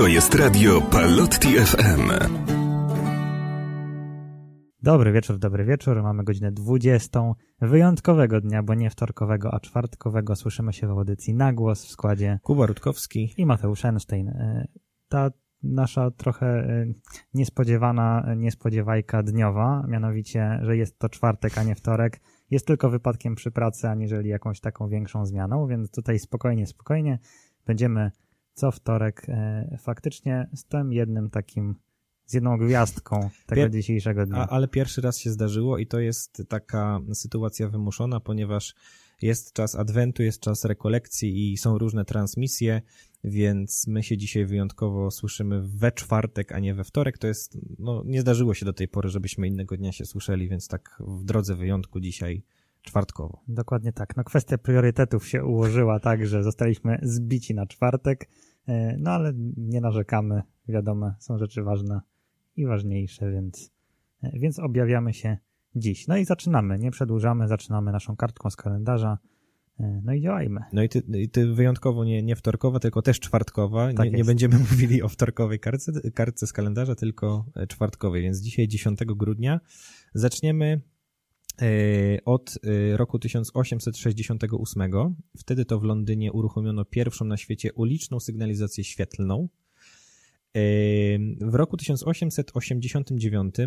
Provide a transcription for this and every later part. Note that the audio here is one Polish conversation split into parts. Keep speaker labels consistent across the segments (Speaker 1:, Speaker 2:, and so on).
Speaker 1: To jest radio Palotti FM.
Speaker 2: Dobry wieczór, dobry wieczór. Mamy godzinę 20. Wyjątkowego dnia, bo nie wtorkowego, a czwartkowego. Słyszymy się w audycji na głos w składzie
Speaker 3: Kuba Rutkowski.
Speaker 2: i Mateusz Einstein. E, Ta nasza trochę e, niespodziewana e, niespodziewajka dniowa, mianowicie, że jest to czwartek, a nie wtorek, jest tylko wypadkiem przy pracy, aniżeli jakąś taką większą zmianą, więc tutaj spokojnie, spokojnie będziemy co wtorek e, faktycznie z tym jednym takim, z jedną gwiazdką tego
Speaker 3: Pier-
Speaker 2: dzisiejszego dnia.
Speaker 3: A, ale pierwszy raz się zdarzyło i to jest taka sytuacja wymuszona, ponieważ jest czas adwentu, jest czas rekolekcji i są różne transmisje, więc my się dzisiaj wyjątkowo słyszymy we czwartek, a nie we wtorek. To jest, no nie zdarzyło się do tej pory, żebyśmy innego dnia się słyszeli, więc tak w drodze wyjątku dzisiaj czwartkowo.
Speaker 2: Dokładnie tak. No kwestia priorytetów się ułożyła tak, że zostaliśmy zbici na czwartek, e, no ale nie narzekamy, wiadomo, są rzeczy ważne i ważniejsze, więc, e, więc objawiamy się dziś. No i zaczynamy, nie przedłużamy, zaczynamy naszą kartką z kalendarza, e, no i działajmy.
Speaker 3: No i ty, i ty wyjątkowo nie, nie wtorkowa, tylko też czwartkowa.
Speaker 2: Tak
Speaker 3: nie, nie będziemy mówili o wtorkowej kartce, kartce z kalendarza, tylko czwartkowej. Więc dzisiaj, 10 grudnia, zaczniemy od e, roku 1868. Wtedy to w Londynie uruchomiono pierwszą na świecie uliczną sygnalizację świetlną. E, W roku 1889 e,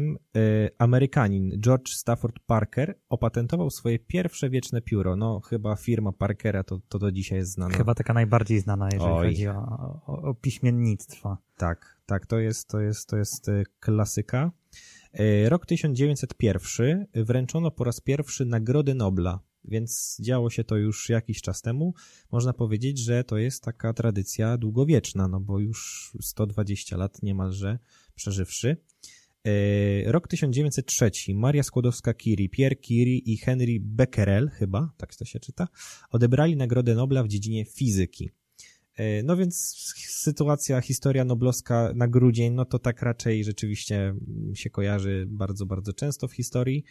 Speaker 3: Amerykanin George Stafford Parker opatentował swoje pierwsze wieczne pióro. No, chyba firma Parkera to, to do dzisiaj jest znana.
Speaker 2: Chyba taka najbardziej znana, jeżeli
Speaker 3: Oj.
Speaker 2: chodzi o, o, o piśmiennictwo.
Speaker 3: Tak, tak, to jest, to jest, to jest e, klasyka. E, Rok 1901 wręczono po raz pierwszy Nagrodę Nobla, więc działo się to już jakiś czas temu. Można powiedzieć, że to jest taka tradycja długowieczna, no bo już 120 lat niemalże przeżywszy. E, Rok 1903. Maria Skłodowska-Curie, Pierre Curie i Henry Becquerel, chyba, tak to się czyta, odebrali Nagrodę Nobla w dziedzinie fizyki. E, No więc sytuacja, historia noblowska na grudzień, no to tak raczej rzeczywiście mm, się kojarzy bardzo, bardzo często w historii.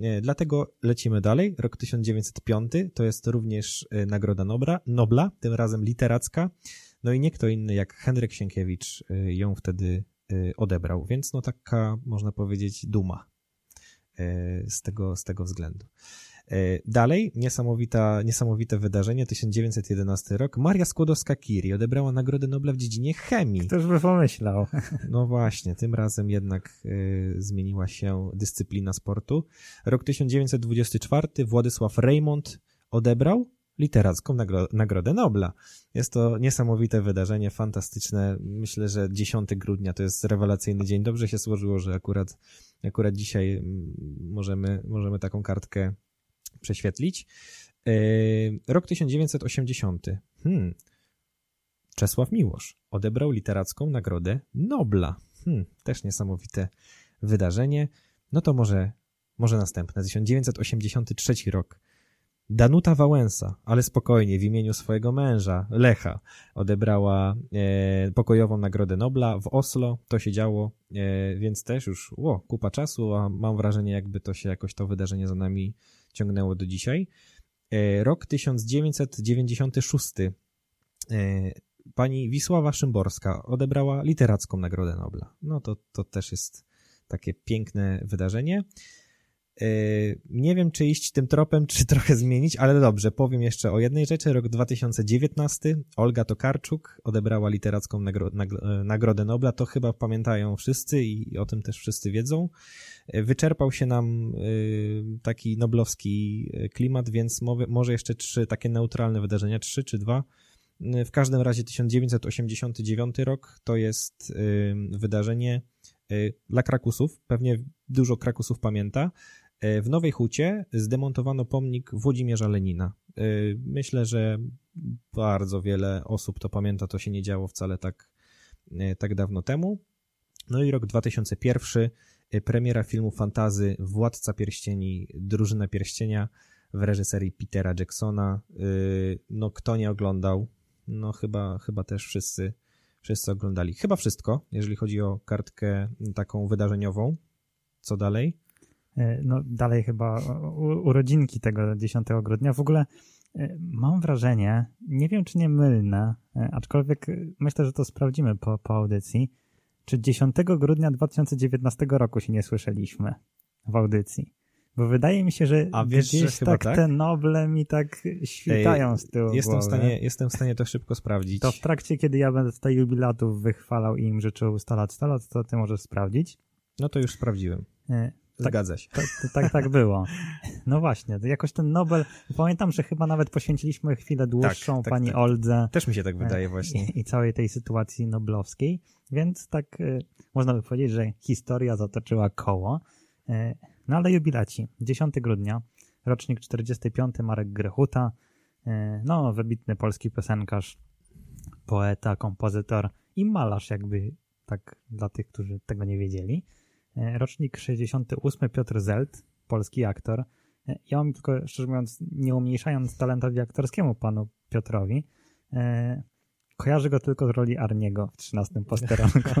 Speaker 3: E, Dlatego lecimy dalej. Rok 1905 to jest również e, Nagroda Nobla, Nobla, tym razem literacka. No i nie kto inny jak Henryk Sienkiewicz ją wtedy odebrał, więc no taka można powiedzieć duma z tego, z tego względu. E, Dalej, niesamowita, niesamowite wydarzenie, 1911 rok. Maria Skłodowska-Curie odebrała Nagrodę Nobla w dziedzinie chemii.
Speaker 2: Ktoś by pomyślał.
Speaker 3: No właśnie, tym razem jednak y, zmieniła się dyscyplina sportu. Rok 1924 Władysław Reymont odebrał literacką nagro Nagrodę Nobla. Jest to niesamowite wydarzenie, fantastyczne. Myślę, że 10 grudnia to jest rewelacyjny dzień. Dobrze się złożyło, że akurat, akurat dzisiaj mm, możemy, możemy taką kartkę prześwietlić. Y, Rok 1980. Hmm. Czesław Miłosz odebrał literacką nagrodę Nobla. Hmm, też niesamowite wydarzenie. No to może, może następne. 1983 rok. Danuta Wałęsa, ale spokojnie, w imieniu swojego męża, Lecha, odebrała e, pokojową Nagrodę Nobla w Oslo. To się działo, e, więc też już ło, kupa czasu, a mam wrażenie, jakby to się jakoś to wydarzenie za nami ciągnęło do dzisiaj. E, rok 1996. E, pani Wisława Szymborska odebrała literacką Nagrodę Nobla. No to, to też jest takie piękne wydarzenie. Yy, Nie wiem, czy iść tym tropem, czy trochę zmienić, ale dobrze, powiem jeszcze o jednej rzeczy. Rok 2019, Olga Tokarczuk odebrała literacką nagro Nagrodę Nobla. To chyba pamiętają wszyscy i o tym też wszyscy wiedzą. Yy, Wyczerpał się nam yy, taki noblowski klimat, więc może jeszcze trzy takie neutralne wydarzenia, trzy czy dwa. W każdym razie 1989 rok to jest wydarzenie dla Krakusów. Pewnie dużo Krakusów pamięta. E, W Nowej Hucie zdemontowano pomnik Włodzimierza Lenina. E, Myślę, że bardzo wiele osób to pamięta, to się nie działo wcale tak, e, tak dawno temu. No i rok 2001, e, premiera filmu fantazy Władca Pierścieni, Drużyna Pierścienia w reżyserii Petera Jacksona. No kto nie oglądał, no chyba, chyba też wszyscy, wszyscy oglądali. Chyba wszystko, jeżeli chodzi o kartkę taką wydarzeniową. Co dalej?
Speaker 2: E, No dalej chyba urodzinki tego 10 grudnia. W ogóle E, mam wrażenie, nie wiem czy nie mylne, e, aczkolwiek myślę, że to sprawdzimy po, po audycji, czy 10 grudnia 2019 roku się nie słyszeliśmy w audycji. Bo wydaje mi się, że
Speaker 3: A wiesz,
Speaker 2: gdzieś
Speaker 3: że
Speaker 2: tak,
Speaker 3: tak?
Speaker 2: te noble mi tak świtają
Speaker 3: Ej,
Speaker 2: z tyłu
Speaker 3: Jestem w, stanie, jestem w stanie to szybko sprawdzić.
Speaker 2: To w trakcie, kiedy ja będę tutaj jubilatów wychwalał i im życzył 100 lat, 100 lat, to ty możesz sprawdzić.
Speaker 3: No to już sprawdziłem.
Speaker 2: Tak.
Speaker 3: Zgadza się.
Speaker 2: To, tak, tak było. No właśnie, jakoś ten Nobel, pamiętam, że chyba nawet poświęciliśmy chwilę dłuższą
Speaker 3: tak,
Speaker 2: pani
Speaker 3: tak.
Speaker 2: Oldze
Speaker 3: Też mi się tak wydaje
Speaker 2: e,
Speaker 3: właśnie.
Speaker 2: i, i całej tej sytuacji noblowskiej, więc tak e, można by powiedzieć, że historia zatoczyła koło. E, no ale jubilaci, 10 grudnia, rocznik 45, Marek Grechuta, no wybitny polski piosenkarz, poeta, kompozytor i malarz jakby tak dla tych, którzy tego nie wiedzieli. E, Rocznik 68 Piotr Zelt, polski aktor. E, Ja mam tylko, szczerze mówiąc, nie umniejszając talentowi aktorskiemu panu Piotrowi, e, kojarzę go tylko z roli Arniego w 13 posterunku.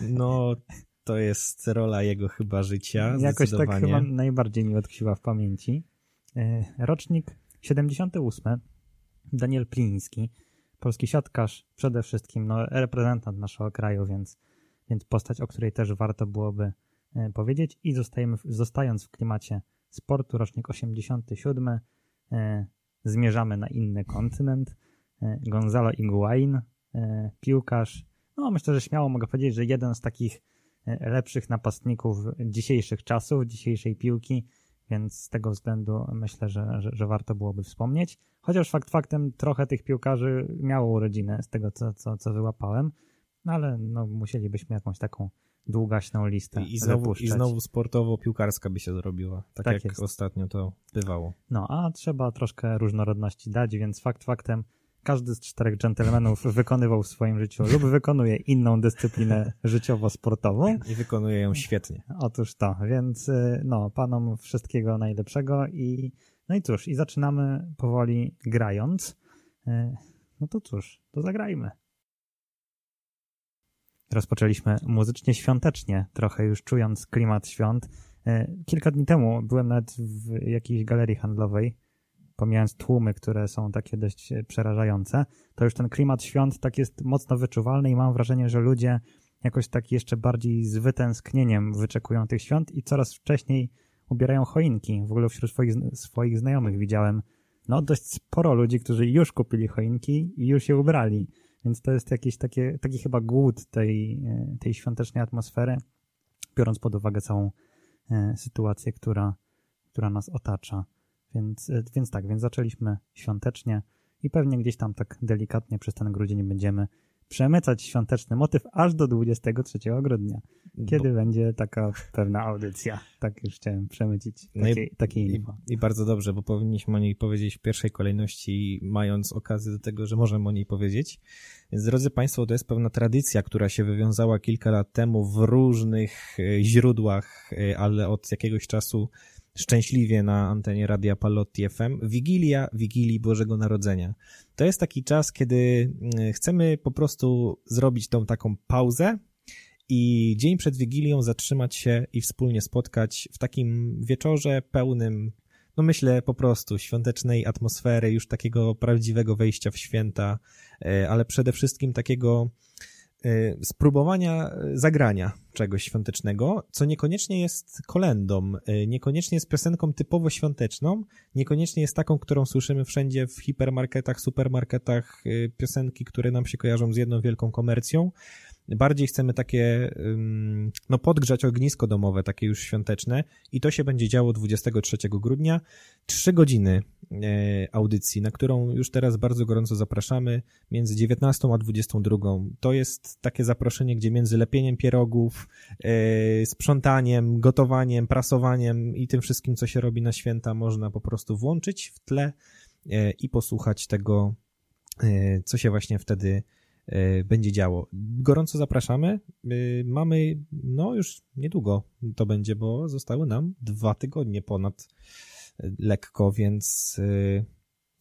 Speaker 3: No, to jest rola jego chyba życia,
Speaker 2: Jakoś tak chyba najbardziej mi utkwiła w pamięci. Rocznik 78 Daniel Pliński, polski siatkarz, przede wszystkim no, reprezentant naszego kraju, więc, więc postać, o której też warto byłoby e, powiedzieć. I zostajemy, zostając w klimacie sportu, rocznik 87, e, zmierzamy na inny kontynent. E, Gonzalo Higuain, e, piłkarz, no myślę, że śmiało mogę powiedzieć, że jeden z takich lepszych napastników dzisiejszych czasów, dzisiejszej piłki, więc z tego względu myślę, że, że, że warto byłoby wspomnieć. Chociaż fakt faktem trochę tych piłkarzy miało urodzinę z tego, co, co, co wyłapałem, no ale no, musielibyśmy jakąś taką długaśną listę
Speaker 3: I znowu, I znowu sportowo-piłkarska by się zrobiła. Tak,
Speaker 2: Tak
Speaker 3: jak
Speaker 2: jest.
Speaker 3: ostatnio to bywało.
Speaker 2: No, a trzeba troszkę różnorodności dać, więc fakt faktem każdy z czterech dżentelmenów wykonywał w swoim życiu lub wykonuje inną dyscyplinę życiowo-sportową.
Speaker 3: I wykonuje ją świetnie.
Speaker 2: Otóż to, więc y, no, panom wszystkiego najlepszego i no i cóż, i zaczynamy powoli grając. Y, No to cóż, to zagrajmy. Rozpoczęliśmy muzycznie świątecznie, trochę już czując klimat świąt. Y, Kilka dni temu byłem nawet w jakiejś galerii handlowej, pomijając tłumy, które są takie dość e, przerażające, to już ten klimat świąt tak jest mocno wyczuwalny i mam wrażenie, że ludzie jakoś tak jeszcze bardziej z wytęsknieniem wyczekują tych świąt i coraz wcześniej ubierają choinki. W ogóle wśród swoich, swoich znajomych widziałem no dość sporo ludzi, którzy już kupili choinki i już je ubrali. Więc to jest jakiś takie, taki chyba głód tej, e, tej świątecznej atmosfery, biorąc pod uwagę całą e, sytuację, która, która nas otacza. Więc, e, więc tak, więc zaczęliśmy świątecznie i pewnie gdzieś tam tak delikatnie przez ten grudzień będziemy przemycać świąteczny motyw aż do 23 grudnia, kiedy będzie taka pewna audycja. Tak już chciałem przemycić
Speaker 3: No i-
Speaker 2: takie, takie
Speaker 3: I,
Speaker 2: info.
Speaker 3: I bardzo dobrze, bo powinniśmy o niej powiedzieć w pierwszej kolejności, mając okazję do tego, że możemy o niej powiedzieć. Więc drodzy Państwo, to jest pewna tradycja, która się wywiązała kilka lat temu w różnych e, źródłach, e, ale od jakiegoś czasu szczęśliwie na antenie Radia Palotti FM. Wigilia Wigilii Bożego Narodzenia. To jest taki czas, kiedy mm, chcemy po prostu zrobić tą taką pauzę i dzień przed Wigilią zatrzymać się i wspólnie spotkać w takim wieczorze pełnym, no myślę po prostu świątecznej atmosfery, już takiego prawdziwego wejścia w święta, e, ale przede wszystkim takiego spróbowania e, zagrania czegoś świątecznego, co niekoniecznie jest kolendą, e, niekoniecznie jest piosenką typowo świąteczną, niekoniecznie jest taką, którą słyszymy wszędzie w hipermarketach, supermarketach, piosenki, które nam się kojarzą z jedną wielką komercją. Bardziej chcemy takie, no podgrzać ognisko domowe, takie już świąteczne i to się będzie działo 23 grudnia. Trzy godziny e, audycji, na którą już teraz bardzo gorąco zapraszamy, między 19 a 22. To jest takie zaproszenie, gdzie między lepieniem pierogów, e, sprzątaniem, gotowaniem, prasowaniem i tym wszystkim, co się robi na święta, można po prostu włączyć w tle e, i posłuchać tego, co się właśnie wtedy będzie działo. Gorąco zapraszamy. E, Mamy, no już niedługo to będzie, bo zostały nam dwa tygodnie ponad e, lekko, więc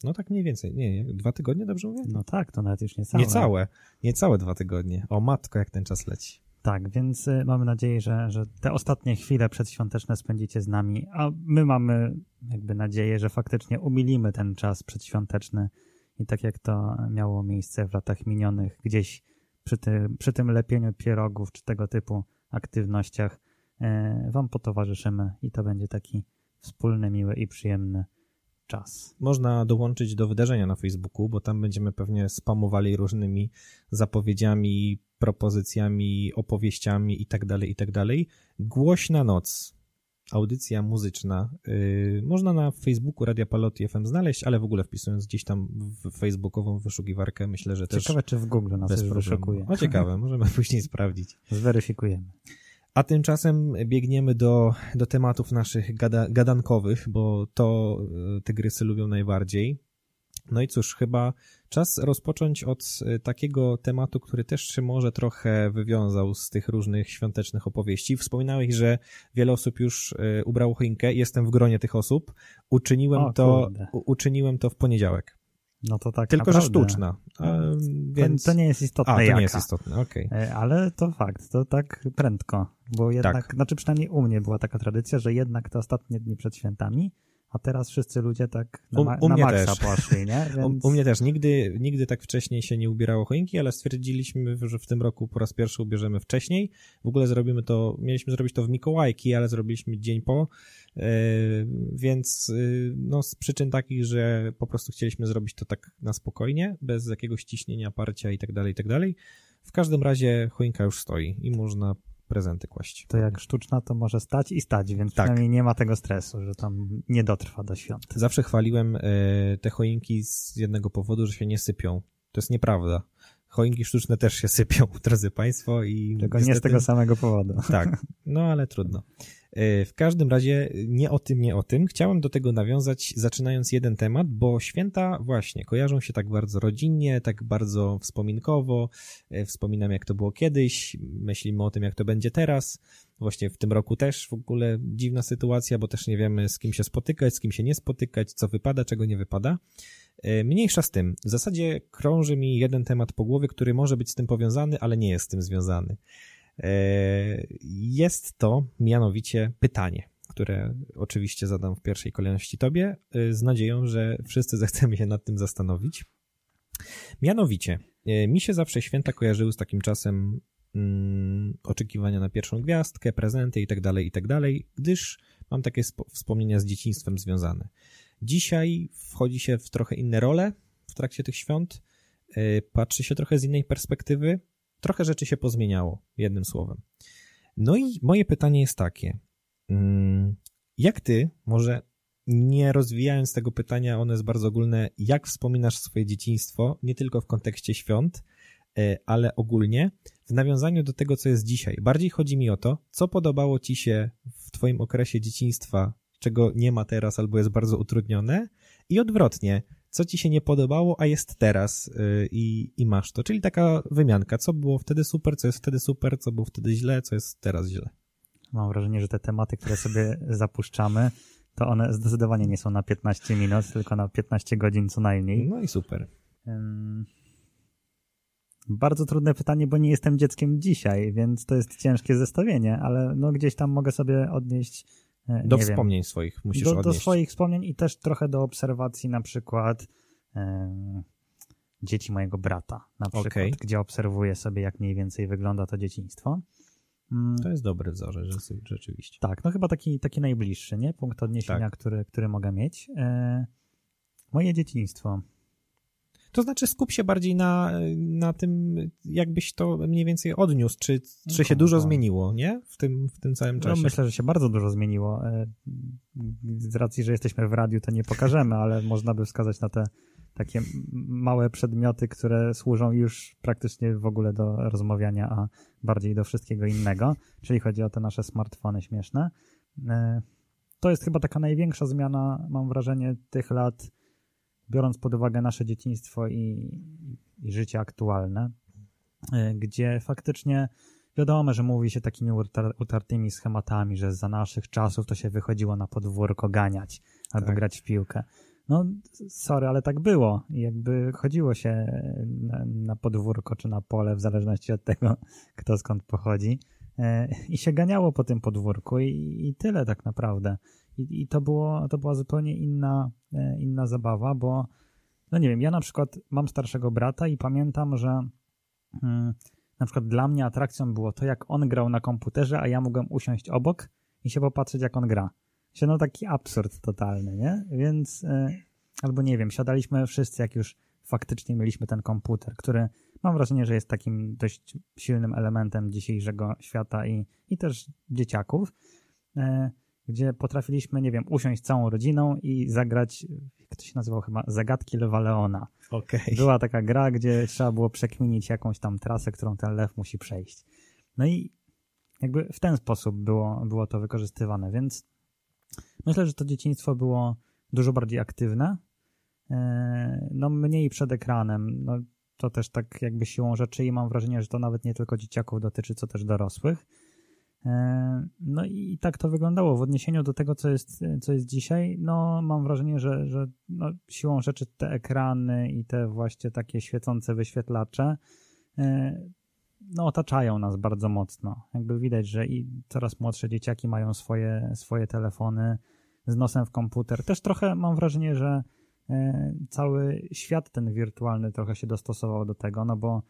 Speaker 3: no tak mniej więcej. Nie, dwa tygodnie, dobrze mówię?
Speaker 2: No tak, to nawet już nie całe.
Speaker 3: Niecałe, niecałe dwa tygodnie. O matko, jak ten czas leci.
Speaker 2: Tak, więc y, mamy nadzieję, że, że te ostatnie chwile przedświąteczne spędzicie z nami, a my mamy jakby nadzieję, że faktycznie umilimy ten czas przedświąteczny i tak jak to miało miejsce w latach minionych, gdzieś przy tym, przy tym lepieniu pierogów czy tego typu aktywnościach e, wam potowarzyszymy i to będzie taki wspólny, miły i przyjemny czas.
Speaker 3: Można dołączyć do wydarzenia na Facebooku, bo tam będziemy pewnie spamowali różnymi zapowiedziami, propozycjami, opowieściami i tak dalej, i tak. Głośna noc. Audycja muzyczna. Yy, można na Facebooku Radia Palotti FM znaleźć, ale w ogóle wpisując gdzieś tam w facebookową wyszukiwarkę, myślę, że też
Speaker 2: Ciekawe, czy w Google nas
Speaker 3: problemu.
Speaker 2: wyszukuje.
Speaker 3: O ciekawe, możemy później sprawdzić.
Speaker 2: Zweryfikujemy.
Speaker 3: A tymczasem biegniemy do, do tematów naszych gada, gadankowych, bo to y, tygrysy lubią najbardziej. No i cóż, chyba czas rozpocząć od y, takiego tematu, który też się może trochę wywiązał z tych różnych świątecznych opowieści. Wspominałeś, że wiele osób już y, ubrało choinkę. Jestem w gronie tych osób. Uczyniłem,
Speaker 2: O,
Speaker 3: to,
Speaker 2: kurde.
Speaker 3: uczyniłem to w poniedziałek.
Speaker 2: No to tak
Speaker 3: Tylko, że
Speaker 2: naprawdę.
Speaker 3: sztuczna. A,
Speaker 2: To,
Speaker 3: więc...
Speaker 2: to nie jest istotne
Speaker 3: A, to
Speaker 2: jaka.
Speaker 3: nie jest istotne, okej.
Speaker 2: E, Ale to fakt, to tak prędko, bo jednak,
Speaker 3: Tak.
Speaker 2: znaczy przynajmniej u mnie była taka tradycja, że jednak te ostatnie dni przed świętami, a teraz wszyscy ludzie tak na,
Speaker 3: U-
Speaker 2: ma-
Speaker 3: u
Speaker 2: na
Speaker 3: mnie
Speaker 2: maksa
Speaker 3: też.
Speaker 2: poszli, nie? Więc...
Speaker 3: U, u mnie też nigdy, nigdy tak wcześniej się nie ubierało choinki, ale stwierdziliśmy, że w tym roku po raz pierwszy ubierzemy wcześniej. W ogóle zrobimy to, mieliśmy zrobić to w Mikołajki, ale zrobiliśmy dzień po, e, więc e, no, z przyczyn takich, że po prostu chcieliśmy zrobić to tak na spokojnie, bez jakiegoś ciśnienia, parcia i tak dalej, i tak dalej. W każdym razie choinka już stoi i można prezenty kłaść.
Speaker 2: To jak sztuczna, to może stać i stać, więc
Speaker 3: Tak.
Speaker 2: przynajmniej nie ma tego stresu, że tam nie dotrwa do świąt.
Speaker 3: Zawsze chwaliłem e, te choinki z jednego powodu, że się nie sypią. To jest nieprawda. Choinki sztuczne też się sypią, drodzy Państwo. I
Speaker 2: Tylko nie z
Speaker 3: niestety-
Speaker 2: tego samego powodu.
Speaker 3: Tak, no ale trudno. E, W każdym razie nie o tym, nie o tym. Chciałem do tego nawiązać, zaczynając jeden temat, bo święta właśnie kojarzą się tak bardzo rodzinnie, tak bardzo wspominkowo. E, Wspominam, jak to było kiedyś, myślimy o tym, jak to będzie teraz. Właśnie w tym roku też w ogóle dziwna sytuacja, bo też nie wiemy, z kim się spotykać, z kim się nie spotykać, co wypada, czego nie wypada. E, Mniejsza z tym. W zasadzie krąży mi jeden temat po głowie, który może być z tym powiązany, ale nie jest z tym związany. E, Jest to mianowicie pytanie, które oczywiście zadam w pierwszej kolejności Tobie, e, z nadzieją, że wszyscy zechcemy się nad tym zastanowić. Mianowicie, e, mi się zawsze święta kojarzyły z takim czasem mm, oczekiwania na pierwszą gwiazdkę, prezenty itd., itd., gdyż mam takie spo- wspomnienia z dzieciństwem związane. Dzisiaj wchodzi się w trochę inne role w trakcie tych świąt, patrzy się trochę z innej perspektywy, trochę rzeczy się pozmieniało, jednym słowem. No i moje pytanie jest takie. mm, Jak ty, może nie rozwijając tego pytania, ono jest bardzo ogólne, jak wspominasz swoje dzieciństwo, nie tylko w kontekście świąt, e, ale ogólnie, w nawiązaniu do tego, co jest dzisiaj. Bardziej chodzi mi o to, co podobało ci się w twoim okresie dzieciństwa, czego nie ma teraz albo jest bardzo utrudnione i odwrotnie, co ci się nie podobało, a jest teraz y, i, i masz to. Czyli taka wymianka, co było wtedy super, co jest wtedy super, co było wtedy źle, co jest teraz źle.
Speaker 2: Mam wrażenie, że te tematy, które sobie zapuszczamy, to one zdecydowanie nie są na 15 minut, tylko na 15 godzin co najmniej.
Speaker 3: No i super.
Speaker 2: Ym, Bardzo trudne pytanie, bo nie jestem dzieckiem dzisiaj, więc to jest ciężkie zestawienie, ale no gdzieś tam mogę sobie odnieść
Speaker 3: Do
Speaker 2: nie wiem,
Speaker 3: wspomnień swoich musisz
Speaker 2: do, do
Speaker 3: odnieść.
Speaker 2: swoich wspomnień i też trochę do obserwacji na przykład em, dzieci mojego brata, na przykład,
Speaker 3: Okej.
Speaker 2: gdzie obserwuję sobie, jak mniej więcej wygląda to dzieciństwo. Mm,
Speaker 3: To jest dobry wzorzec, rzeczywiście.
Speaker 2: tak, no chyba taki, taki najbliższy, nie? Punkt odniesienia,
Speaker 3: Tak.
Speaker 2: który, który mogę mieć. E, moje dzieciństwo.
Speaker 3: To znaczy skup się bardziej na, na tym, jakbyś to mniej więcej odniósł, czy, czy się
Speaker 2: No,
Speaker 3: dużo
Speaker 2: tak.
Speaker 3: zmieniło, nie? W tym, w tym całym
Speaker 2: No,
Speaker 3: czasie.
Speaker 2: myślę, że się bardzo dużo zmieniło. E, Z racji, że jesteśmy w radiu, to nie pokażemy, ale można by wskazać na te takie małe przedmioty, które służą już praktycznie w ogóle do rozmawiania, a bardziej do wszystkiego innego. Czyli chodzi o te nasze smartfony śmieszne. E, To jest chyba taka największa zmiana, mam wrażenie, tych lat, biorąc pod uwagę nasze dzieciństwo i, i życie aktualne, e, gdzie faktycznie wiadomo, że mówi się takimi utar- utartymi schematami, że za naszych czasów to się wychodziło na podwórko ganiać albo
Speaker 3: Tak.
Speaker 2: grać w piłkę. no sorry, ale tak było. Jakby chodziło się na, na podwórko czy na pole, w zależności od tego, kto skąd pochodzi. E, I się ganiało po tym podwórku i, i tyle tak naprawdę. I, i to, było, to była zupełnie inna, e, inna zabawa, bo no nie wiem, ja na przykład mam starszego brata i pamiętam, że mm, na przykład dla mnie atrakcją było to, jak on grał na komputerze, a ja mogłem usiąść obok i się popatrzeć, jak on gra. Się no taki absurd totalny, nie? Więc e, albo nie wiem, siadaliśmy wszyscy, jak już faktycznie mieliśmy ten komputer, który mam wrażenie, że jest takim dość silnym elementem dzisiejszego świata i, i też dzieciaków, e, gdzie potrafiliśmy, nie wiem, usiąść całą rodziną i zagrać, jak to się nazywało chyba, Zagadki Lewa Leona.
Speaker 3: Okay.
Speaker 2: Była taka gra, gdzie trzeba było przekminić jakąś tam trasę, którą ten lew musi przejść. No i jakby w ten sposób było, było to wykorzystywane, więc myślę, że to dzieciństwo było dużo bardziej aktywne, e, no mniej przed ekranem, no to też tak jakby siłą rzeczy i mam wrażenie, że to nawet nie tylko dzieciaków dotyczy, co też dorosłych. E, no i tak to wyglądało. W odniesieniu do tego, co jest, co jest dzisiaj, no mam wrażenie, że, że no, siłą rzeczy te ekrany i te właśnie takie świecące wyświetlacze e, no, otaczają nas bardzo mocno. Jakby widać, że i coraz młodsze dzieciaki mają swoje, swoje telefony z nosem w komputer. Też trochę mam wrażenie, że e, cały świat ten wirtualny trochę się dostosował do tego, no bo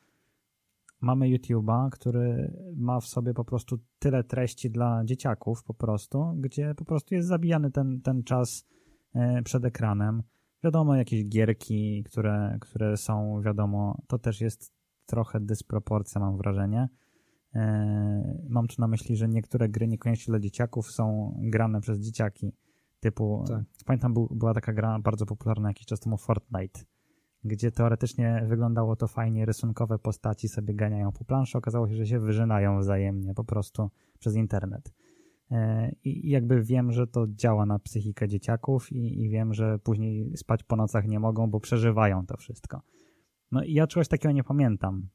Speaker 2: mamy YouTube'a, który ma w sobie po prostu tyle treści dla dzieciaków po prostu, gdzie po prostu jest zabijany ten, ten czas e, przed ekranem. Wiadomo, jakieś gierki, które, które są, wiadomo, to też jest trochę dysproporcja, mam wrażenie. E, mam tu na myśli, że niektóre gry niekoniecznie dla dzieciaków są grane przez dzieciaki. Typu, tak. pamiętam, był, była taka gra bardzo popularna jakiś czas temu Fortnite gdzie teoretycznie wyglądało to fajnie, rysunkowe postaci sobie ganiają po planszy, okazało się, że się wyżynają wzajemnie po prostu przez internet. E, I jakby wiem, że to działa na psychikę dzieciaków i, i wiem, że później spać po nocach nie mogą, bo przeżywają to wszystko. No i ja czegoś takiego nie pamiętam.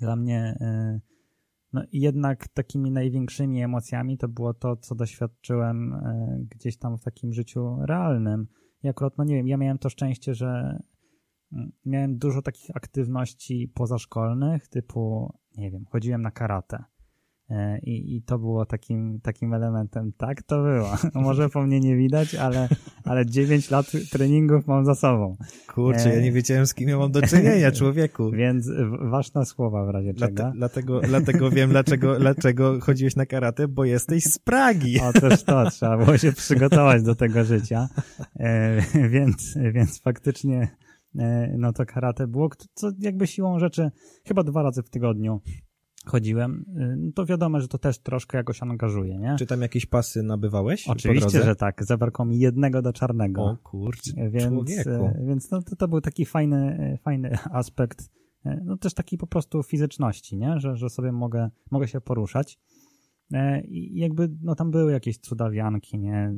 Speaker 2: Dla mnie e, no jednak takimi największymi emocjami to było to, co doświadczyłem e, gdzieś tam w takim życiu realnym. I no nie wiem, ja miałem to szczęście, że miałem dużo takich aktywności pozaszkolnych, typu, nie wiem, chodziłem na karate. E, I, I to było takim, takim elementem. Tak, to było. Może po mnie nie widać, ale, ale 9 lat treningów mam za sobą.
Speaker 3: Kurczę, ja nie wiedziałem, z kim ja mam do czynienia, człowieku.
Speaker 2: Więc ważne słowa w razie czego. Dlate,
Speaker 3: dlatego, dlatego wiem, dlaczego, dlaczego chodziłeś na karate, bo jesteś z Pragi.
Speaker 2: O, też to, trzeba było się przygotować do tego życia. E, więc, więc faktycznie E, no to karate było, co jakby siłą rzeczy chyba dwa razy w tygodniu chodziłem, e, no to wiadomo, że to też troszkę jakoś angażuje, nie?
Speaker 3: Czy tam jakieś pasy nabywałeś?
Speaker 2: Oczywiście, że tak. Zabrakło mi jednego do czarnego.
Speaker 3: O kurczę,
Speaker 2: więc,
Speaker 3: człowieku.
Speaker 2: E, więc no, to, to był taki fajny, fajny aspekt, no też taki po prostu fizyczności, nie? Że, że sobie mogę, mogę się poruszać. I jakby, no tam były jakieś cudawianki, nie?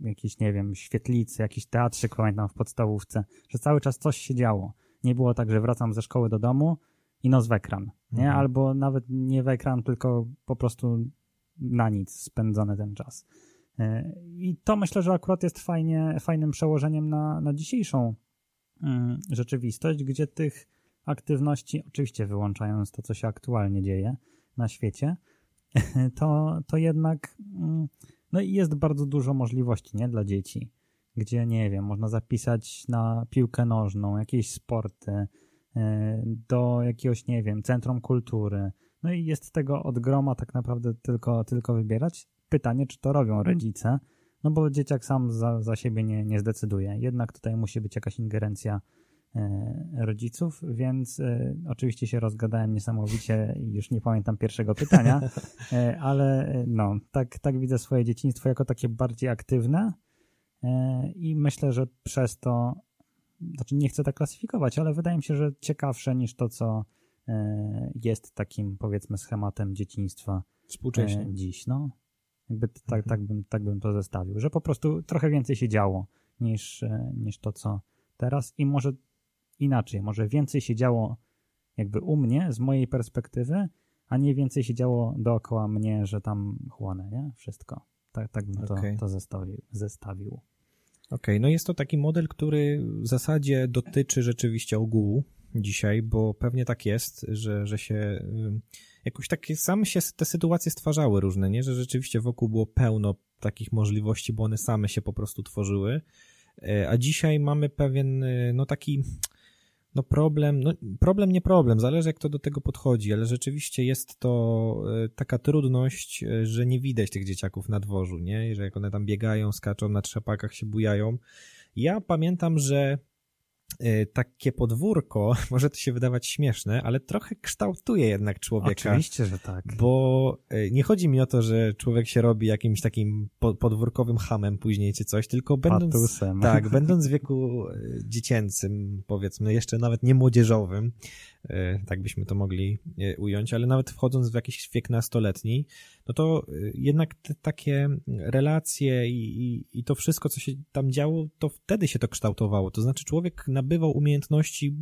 Speaker 2: Jakieś, nie wiem, świetlicy, jakiś teatrzyk, pamiętam, w podstawówce, że cały czas coś się działo. Nie było tak, że wracam ze szkoły do domu i nos w ekran, nie? Mhm. Albo nawet nie w ekran, tylko po prostu na nic spędzony ten czas. E, I to myślę, że akurat jest fajnie, fajnym przełożeniem na, na dzisiejszą mm, rzeczywistość, gdzie tych aktywności, oczywiście wyłączając to, co się aktualnie dzieje na świecie, to, to jednak mm, no i jest bardzo dużo możliwości, nie, dla dzieci, gdzie, nie wiem, można zapisać na piłkę nożną, jakieś sporty, e, do jakiegoś, nie wiem, centrum kultury. No i jest tego od groma tak naprawdę tylko, tylko wybierać. Pytanie, czy to robią rodzice, no bo dzieciak sam za, za siebie nie, nie zdecyduje. Jednak tutaj musi być jakaś ingerencja rodziców, więc e, oczywiście się rozgadałem niesamowicie i już nie pamiętam pierwszego pytania, e, ale no, tak, tak widzę swoje dzieciństwo jako takie bardziej aktywne i myślę, że przez to, znaczy nie chcę tak klasyfikować, ale wydaje mi się, że ciekawsze niż to, co jest takim powiedzmy schematem dzieciństwa
Speaker 3: Współcześnie.
Speaker 2: dziś, no. Jakby tak, mhm. tak, bym, tak bym to zestawił, że po prostu trochę więcej się działo niż, niż to, co teraz i może inaczej. Może więcej się działo jakby u mnie, z mojej perspektywy, a nie więcej się działo dookoła mnie, że tam chłonę, nie? Wszystko. Tak, tak bym to, okay. to zestawił, zestawił.
Speaker 3: okay, no jest to taki model, który w zasadzie dotyczy rzeczywiście ogółu dzisiaj, bo pewnie tak jest, że, że się jakoś takie same się te sytuacje stwarzały różne, nie? Że rzeczywiście wokół było pełno takich możliwości, bo one same się po prostu tworzyły. E, a dzisiaj mamy pewien, y, no taki, no problem, no problem nie problem, zależy jak to do tego podchodzi, ale rzeczywiście jest to y, taka trudność, że nie widać tych dzieciaków na dworzu, nie? Że jak one tam biegają, skaczą na trzepakach, się bujają. Ja pamiętam, że takie podwórko, może to się wydawać śmieszne, ale trochę kształtuje jednak człowieka.
Speaker 2: Oczywiście, że tak.
Speaker 3: Bo y, nie chodzi mi o to, że człowiek się robi jakimś takim podwórkowym hamem później czy coś, tylko będąc,
Speaker 2: Patusem.
Speaker 3: tak, będąc w wieku y, dziecięcym, powiedzmy, jeszcze nawet nie młodzieżowym, tak byśmy to mogli ująć, ale nawet wchodząc w jakiś wiek nastoletni, no to jednak te takie relacje i, i, i to wszystko, co się tam działo, to wtedy się to kształtowało. To znaczy człowiek nabywał umiejętności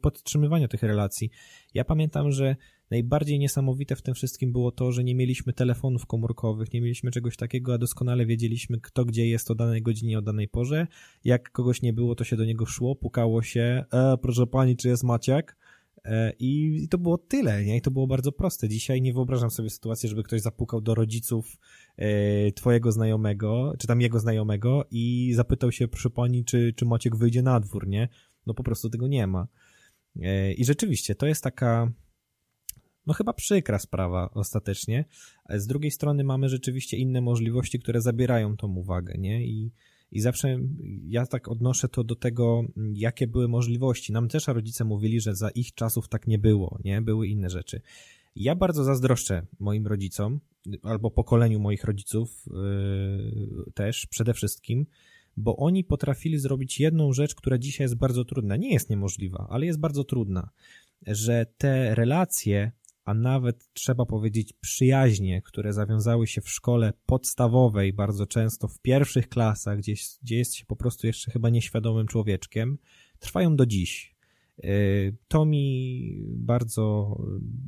Speaker 3: podtrzymywania tych relacji. Ja pamiętam, że najbardziej niesamowite w tym wszystkim było to, że nie mieliśmy telefonów komórkowych, nie mieliśmy czegoś takiego, a doskonale wiedzieliśmy, kto gdzie jest o danej godzinie, o danej porze. Jak kogoś nie było, to się do niego szło, pukało się, e, proszę pani, czy jest Maciek? E, I to było tyle, nie? I to było bardzo proste. Dzisiaj nie wyobrażam sobie sytuacji, żeby ktoś zapukał do rodziców e, twojego znajomego, czy tam jego znajomego i zapytał się, proszę pani, czy, czy Maciek wyjdzie na dwór, nie? No po prostu tego nie ma. E, I rzeczywiście, to jest taka, no chyba przykra sprawa ostatecznie. Z drugiej strony mamy rzeczywiście inne możliwości, które zabierają tą uwagę, nie? I i zawsze ja tak odnoszę to do tego, jakie były możliwości. Nam też rodzice mówili, że za ich czasów tak nie było, nie? Były inne rzeczy. Ja bardzo zazdroszczę moim rodzicom, albo pokoleniu moich rodziców yy, też przede wszystkim, bo oni potrafili zrobić jedną rzecz, która dzisiaj jest bardzo trudna. Nie jest niemożliwa, ale jest bardzo trudna. Że te relacje a nawet trzeba powiedzieć przyjaźnie, które zawiązały się w szkole podstawowej, bardzo często w pierwszych klasach, gdzie, gdzie jest się po prostu jeszcze chyba nieświadomym człowieczkiem, trwają do dziś. Y, to mi bardzo,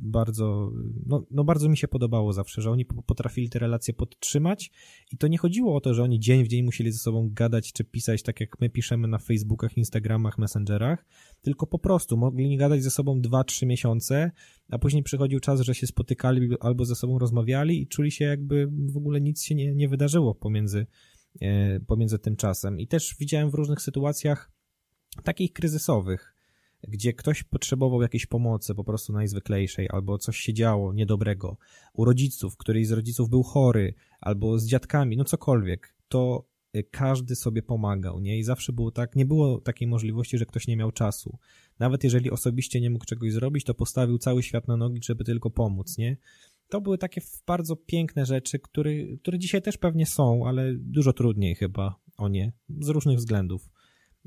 Speaker 3: bardzo, no, no bardzo mi się podobało zawsze, że oni potrafili te relacje podtrzymać i to nie chodziło o to, że oni dzień w dzień musieli ze sobą gadać czy pisać tak jak my piszemy na Facebookach, Instagramach, Messengerach, tylko po prostu mogli gadać ze sobą 2-3 miesiące, a później przychodził czas, że się spotykali albo ze sobą rozmawiali i czuli się jakby w ogóle nic się nie, nie wydarzyło pomiędzy, e, pomiędzy tym czasem. I też widziałem w różnych sytuacjach takich kryzysowych, gdzie ktoś potrzebował jakiejś pomocy po prostu najzwyklejszej, albo coś się działo niedobrego, u rodziców, któryś z rodziców był chory, albo z dziadkami, no cokolwiek, to y, każdy sobie pomagał, nie? I zawsze było tak, nie było takiej możliwości, że ktoś nie miał czasu. Nawet jeżeli osobiście nie mógł czegoś zrobić, to postawił cały świat na nogi, żeby tylko pomóc, nie? To były takie bardzo piękne rzeczy, które, które dzisiaj też pewnie są, ale dużo trudniej chyba o nie, z różnych względów.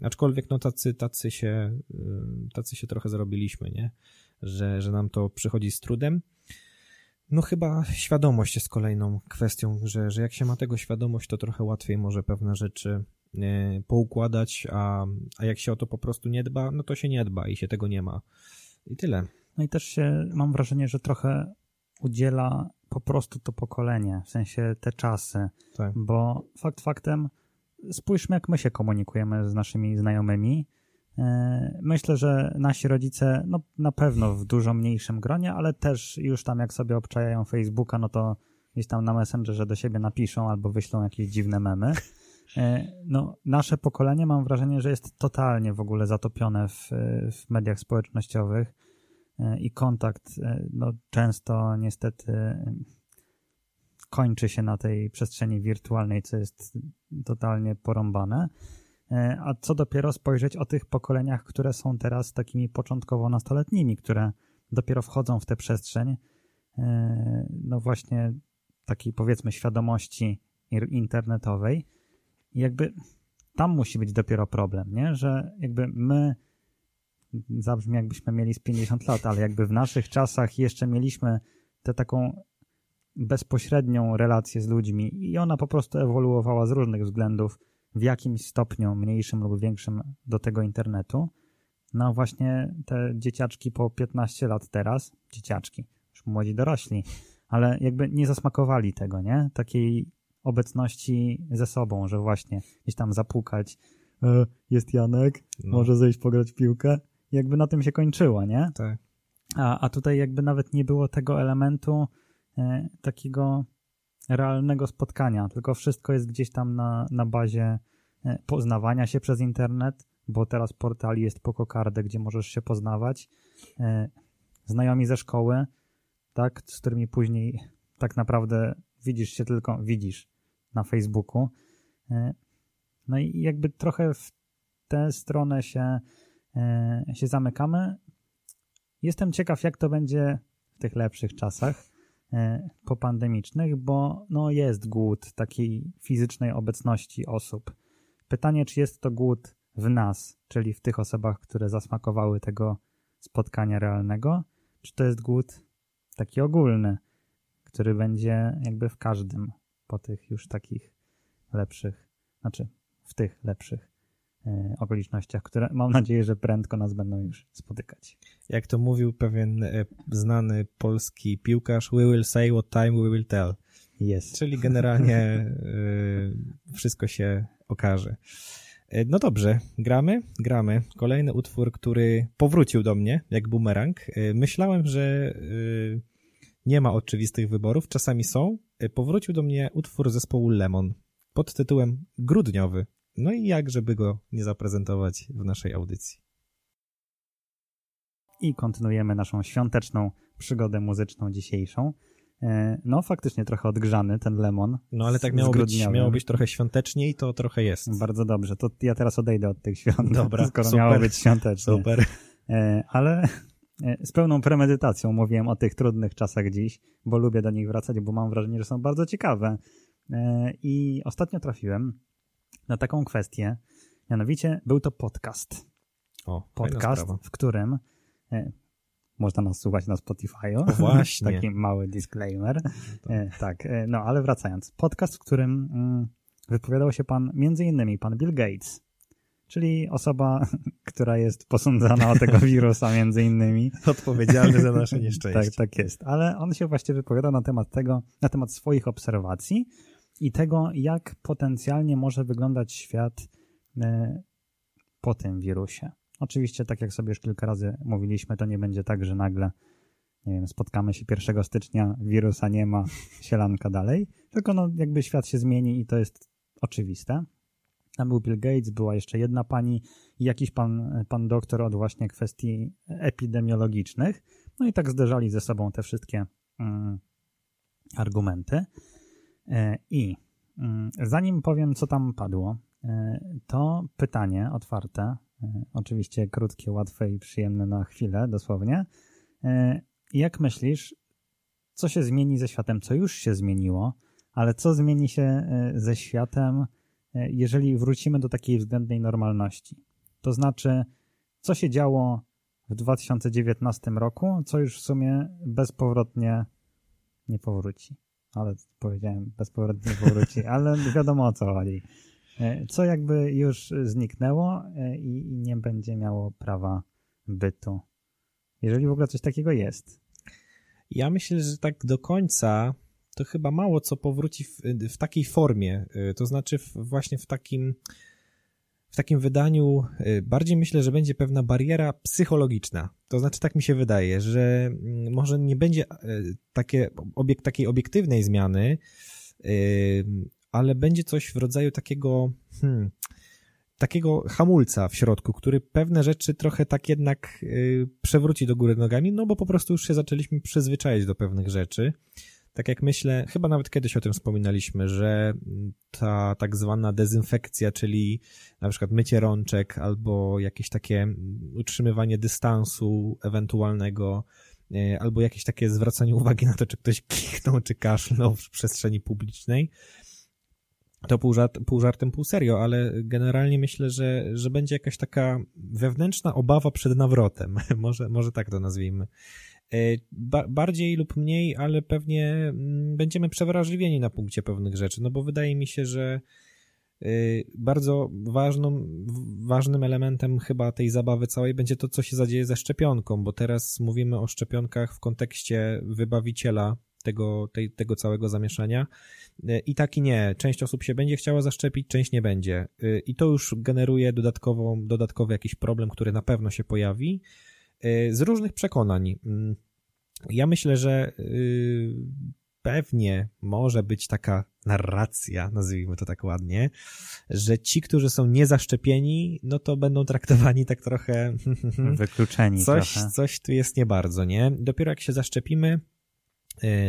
Speaker 3: Aczkolwiek no tacy, tacy się, y, tacy się trochę zrobiliśmy, nie? Że, że nam to przychodzi z trudem. No chyba świadomość jest kolejną kwestią, że, że jak się ma tego świadomość, to trochę łatwiej może pewne rzeczy y, poukładać, a, a jak się o to po prostu nie dba, no to się nie dba i się tego nie ma. I tyle.
Speaker 2: No i też się, mam wrażenie, że trochę udziela po prostu to pokolenie, w sensie te czasy, tak. bo fakt faktem spójrzmy, jak my się komunikujemy z naszymi znajomymi. E, myślę, że nasi rodzice, no na pewno w dużo mniejszym gronie, ale też już tam jak sobie obczajają Facebooka, no to gdzieś tam na Messengerze do siebie napiszą albo wyślą jakieś dziwne memy. E, no, nasze pokolenie mam wrażenie, że jest totalnie w ogóle zatopione w, w mediach społecznościowych e, i kontakt no, często niestety kończy się na tej przestrzeni wirtualnej, co jest totalnie porąbane. E, a co dopiero spojrzeć o tych pokoleniach, które są teraz takimi początkowo nastoletnimi, które dopiero wchodzą w tę przestrzeń, e, no właśnie takiej powiedzmy świadomości internetowej. I jakby tam musi być dopiero problem, nie? Że jakby my zabrzmi jakbyśmy mieli z 50 lat, ale jakby w naszych czasach jeszcze mieliśmy tę taką bezpośrednią relację z ludźmi i ona po prostu ewoluowała z różnych względów w jakimś stopniu, mniejszym lub większym, do tego internetu. No właśnie te dzieciaczki po 15 lat teraz, dzieciaczki, już młodzi dorośli, ale jakby nie zasmakowali tego, nie? Takiej obecności ze sobą, że właśnie gdzieś tam zapukać, e, jest Janek, no. może zejść pograć w piłkę. Jakby na tym się kończyło, nie?
Speaker 3: Tak.
Speaker 2: A, a tutaj jakby nawet nie było tego elementu takiego realnego spotkania, tylko wszystko jest gdzieś tam na, na bazie e, poznawania się przez internet, bo teraz portali jest Pokokardę, gdzie możesz się poznawać. E, znajomi ze szkoły, tak, z którymi później tak naprawdę widzisz się tylko, widzisz na Facebooku. E, no i jakby trochę w tę stronę się, e, się zamykamy. Jestem ciekaw, jak to będzie w tych lepszych czasach popandemicznych, bo no jest głód takiej fizycznej obecności osób. Pytanie, czy jest to głód w nas, czyli w tych osobach, które zasmakowały tego spotkania realnego, czy to jest głód taki ogólny, który będzie jakby w każdym po tych już takich lepszych, znaczy w tych lepszych e, okolicznościach, które mam nadzieję, że prędko nas będą już spotykać.
Speaker 3: Jak to mówił pewien e, znany polski piłkarz, we will say what time we will tell.
Speaker 2: Jest.
Speaker 3: Czyli generalnie e, wszystko się okaże. E, no dobrze, gramy, gramy. Kolejny utwór, który powrócił do mnie jak bumerang. E, myślałem, że e, nie ma oczywistych wyborów, czasami są. Powrócił do mnie utwór zespołu Lemon pod tytułem Grudniowy. No i jak, żeby go nie zaprezentować w naszej audycji.
Speaker 2: I kontynuujemy naszą świąteczną przygodę muzyczną dzisiejszą. E, no, faktycznie trochę odgrzany ten lemon.
Speaker 3: No, ale tak miało być, miało być trochę świątecznie i to trochę jest.
Speaker 2: Bardzo dobrze. To ja teraz odejdę od tych świąt. Dobra, skoro super, miało być świątecznie.
Speaker 3: Super.
Speaker 2: E, ale e, z pełną premedytacją mówiłem o tych trudnych czasach dziś, bo lubię do nich wracać, bo mam wrażenie, że są bardzo ciekawe. I ostatnio trafiłem na taką kwestię, mianowicie był to podcast.
Speaker 3: O,
Speaker 2: podcast, w którym można nas słuchać na Spotify'u.
Speaker 3: Właśnie.
Speaker 2: Taki mały disclaimer. E, tak, e, no ale wracając. Podcast, w którym mm, wypowiadał się pan, między innymi pan Bill Gates, czyli osoba, która jest posądzana o tego wirusa między innymi.
Speaker 3: Odpowiedzialny za nasze nieszczęście.
Speaker 2: tak, tak jest. Ale on się właśnie wypowiadał na temat tego, na temat swoich obserwacji i tego, jak potencjalnie może wyglądać świat e, po tym wirusie. Oczywiście, tak jak sobie już kilka razy mówiliśmy, to nie będzie tak, że nagle, nie wiem, spotkamy się 1 stycznia, wirusa nie ma, sielanka dalej, tylko no jakby świat się zmieni i to jest oczywiste. Tam był Bill Gates, była jeszcze jedna pani i jakiś pan, pan doktor od właśnie kwestii epidemiologicznych. No i tak zderzali ze sobą te wszystkie mm, argumenty. E, I mm, zanim powiem, co tam padło, e, to pytanie otwarte E, oczywiście krótkie, łatwe i przyjemne na chwilę, dosłownie. Jak myślisz, co się zmieni ze światem, co już się zmieniło, ale co zmieni się ze światem, jeżeli wrócimy do takiej względnej normalności? To znaczy, co się działo w 2019 roku, co już w sumie bezpowrotnie nie powróci. Ale powiedziałem, bezpowrotnie powróci, ale wiadomo o co chodzi. E, co jakby już zniknęło e, i, i nie będzie miało prawa bytu. Jeżeli w ogóle coś takiego jest.
Speaker 3: Ja myślę, że tak do końca to chyba mało co powróci w, w takiej formie. E, to znaczy w, właśnie w takim, w takim wydaniu bardziej myślę, że będzie pewna bariera psychologiczna. To znaczy tak mi się wydaje, że mm, może nie będzie takie, obiekt, takiej obiektywnej zmiany, ale będzie coś w rodzaju takiego, hmm, takiego hamulca w środku, który pewne rzeczy trochę tak jednak yy, przewróci do góry nogami, no bo po prostu już się zaczęliśmy przyzwyczaić do pewnych rzeczy. Tak jak myślę, chyba nawet kiedyś o tym wspominaliśmy, że ta tak zwana dezynfekcja, czyli na przykład mycie rączek albo jakieś takie utrzymywanie dystansu ewentualnego, y, albo jakieś takie zwracanie uwagi na to, czy ktoś kichnął, czy kaszlnął w przestrzeni publicznej, to pół, żart, pół żartem, pół serio, ale generalnie myślę, że, że będzie jakaś taka wewnętrzna obawa przed nawrotem. może, może tak to nazwijmy. E, ba bardziej lub mniej, ale pewnie mm, będziemy przewrażliwieni na punkcie pewnych rzeczy, no bo wydaje mi się, że e, bardzo ważną, ważnym elementem chyba tej zabawy całej będzie to, co się zadzieje ze szczepionką, bo teraz mówimy o szczepionkach w kontekście wybawiciela tego, tej, tego całego zamieszania. I tak i nie. Część osób się będzie chciała zaszczepić, część nie będzie. I to już generuje dodatkową, dodatkowy jakiś problem, który na pewno się pojawi z różnych przekonań. Mm, ja myślę, że pewnie może być taka narracja, nazwijmy to tak ładnie, że ci, którzy są niezaszczepieni, no to będą traktowani tak trochę...
Speaker 2: Wykluczeni
Speaker 3: coś,
Speaker 2: trochę.
Speaker 3: Coś tu jest nie bardzo, nie? Dopiero jak się zaszczepimy, y,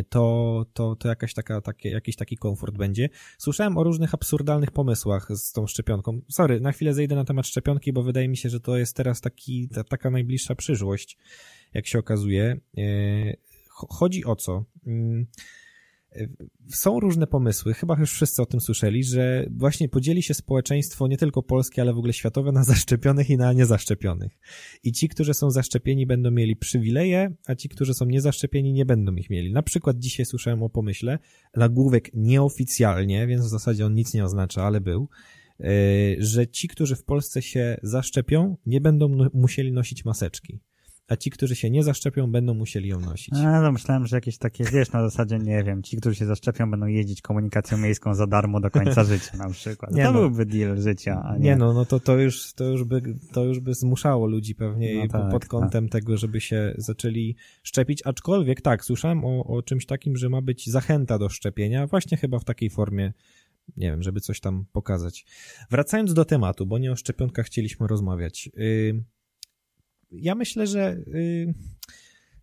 Speaker 3: to, to, to jakaś taka, takie, jakiś taki komfort będzie. Słyszałem o różnych absurdalnych pomysłach z tą szczepionką. Sorry, na chwilę zejdę na temat szczepionki, bo wydaje mi się, że to jest teraz taki, ta, taka najbliższa przyszłość, jak się okazuje. Y, chodzi o co? Są różne pomysły, chyba już wszyscy o tym słyszeli, że właśnie podzieli się społeczeństwo nie tylko polskie, ale w ogóle światowe na zaszczepionych i na niezaszczepionych. I ci, którzy są zaszczepieni będą mieli przywileje, a ci, którzy są niezaszczepieni nie będą ich mieli. Na przykład dzisiaj słyszałem o pomyśle, nagłówek nieoficjalnie, więc w zasadzie on nic nie oznacza, ale był, e, że ci, którzy w Polsce się zaszczepią, nie będą musieli nosić maseczki a ci, którzy się nie zaszczepią, będą musieli ją nosić.
Speaker 2: A, no myślałem, że jakieś takie, wiesz, na zasadzie, nie wiem, ci, którzy się zaszczepią, będą jeździć komunikacją miejską za darmo do końca życia na przykład. Nie to no. byłby deal życia, a nie...
Speaker 3: Nie no, no to, to, już, to, już by, to już by zmuszało ludzi pewnie no tak, pod kątem tak. tego, żeby się zaczęli szczepić, aczkolwiek tak, słyszałem o, o czymś takim, że ma być zachęta do szczepienia, właśnie chyba w takiej formie, nie wiem, żeby coś tam pokazać. Wracając do tematu, bo nie o szczepionkach chcieliśmy rozmawiać. Yy, ja myślę, że y,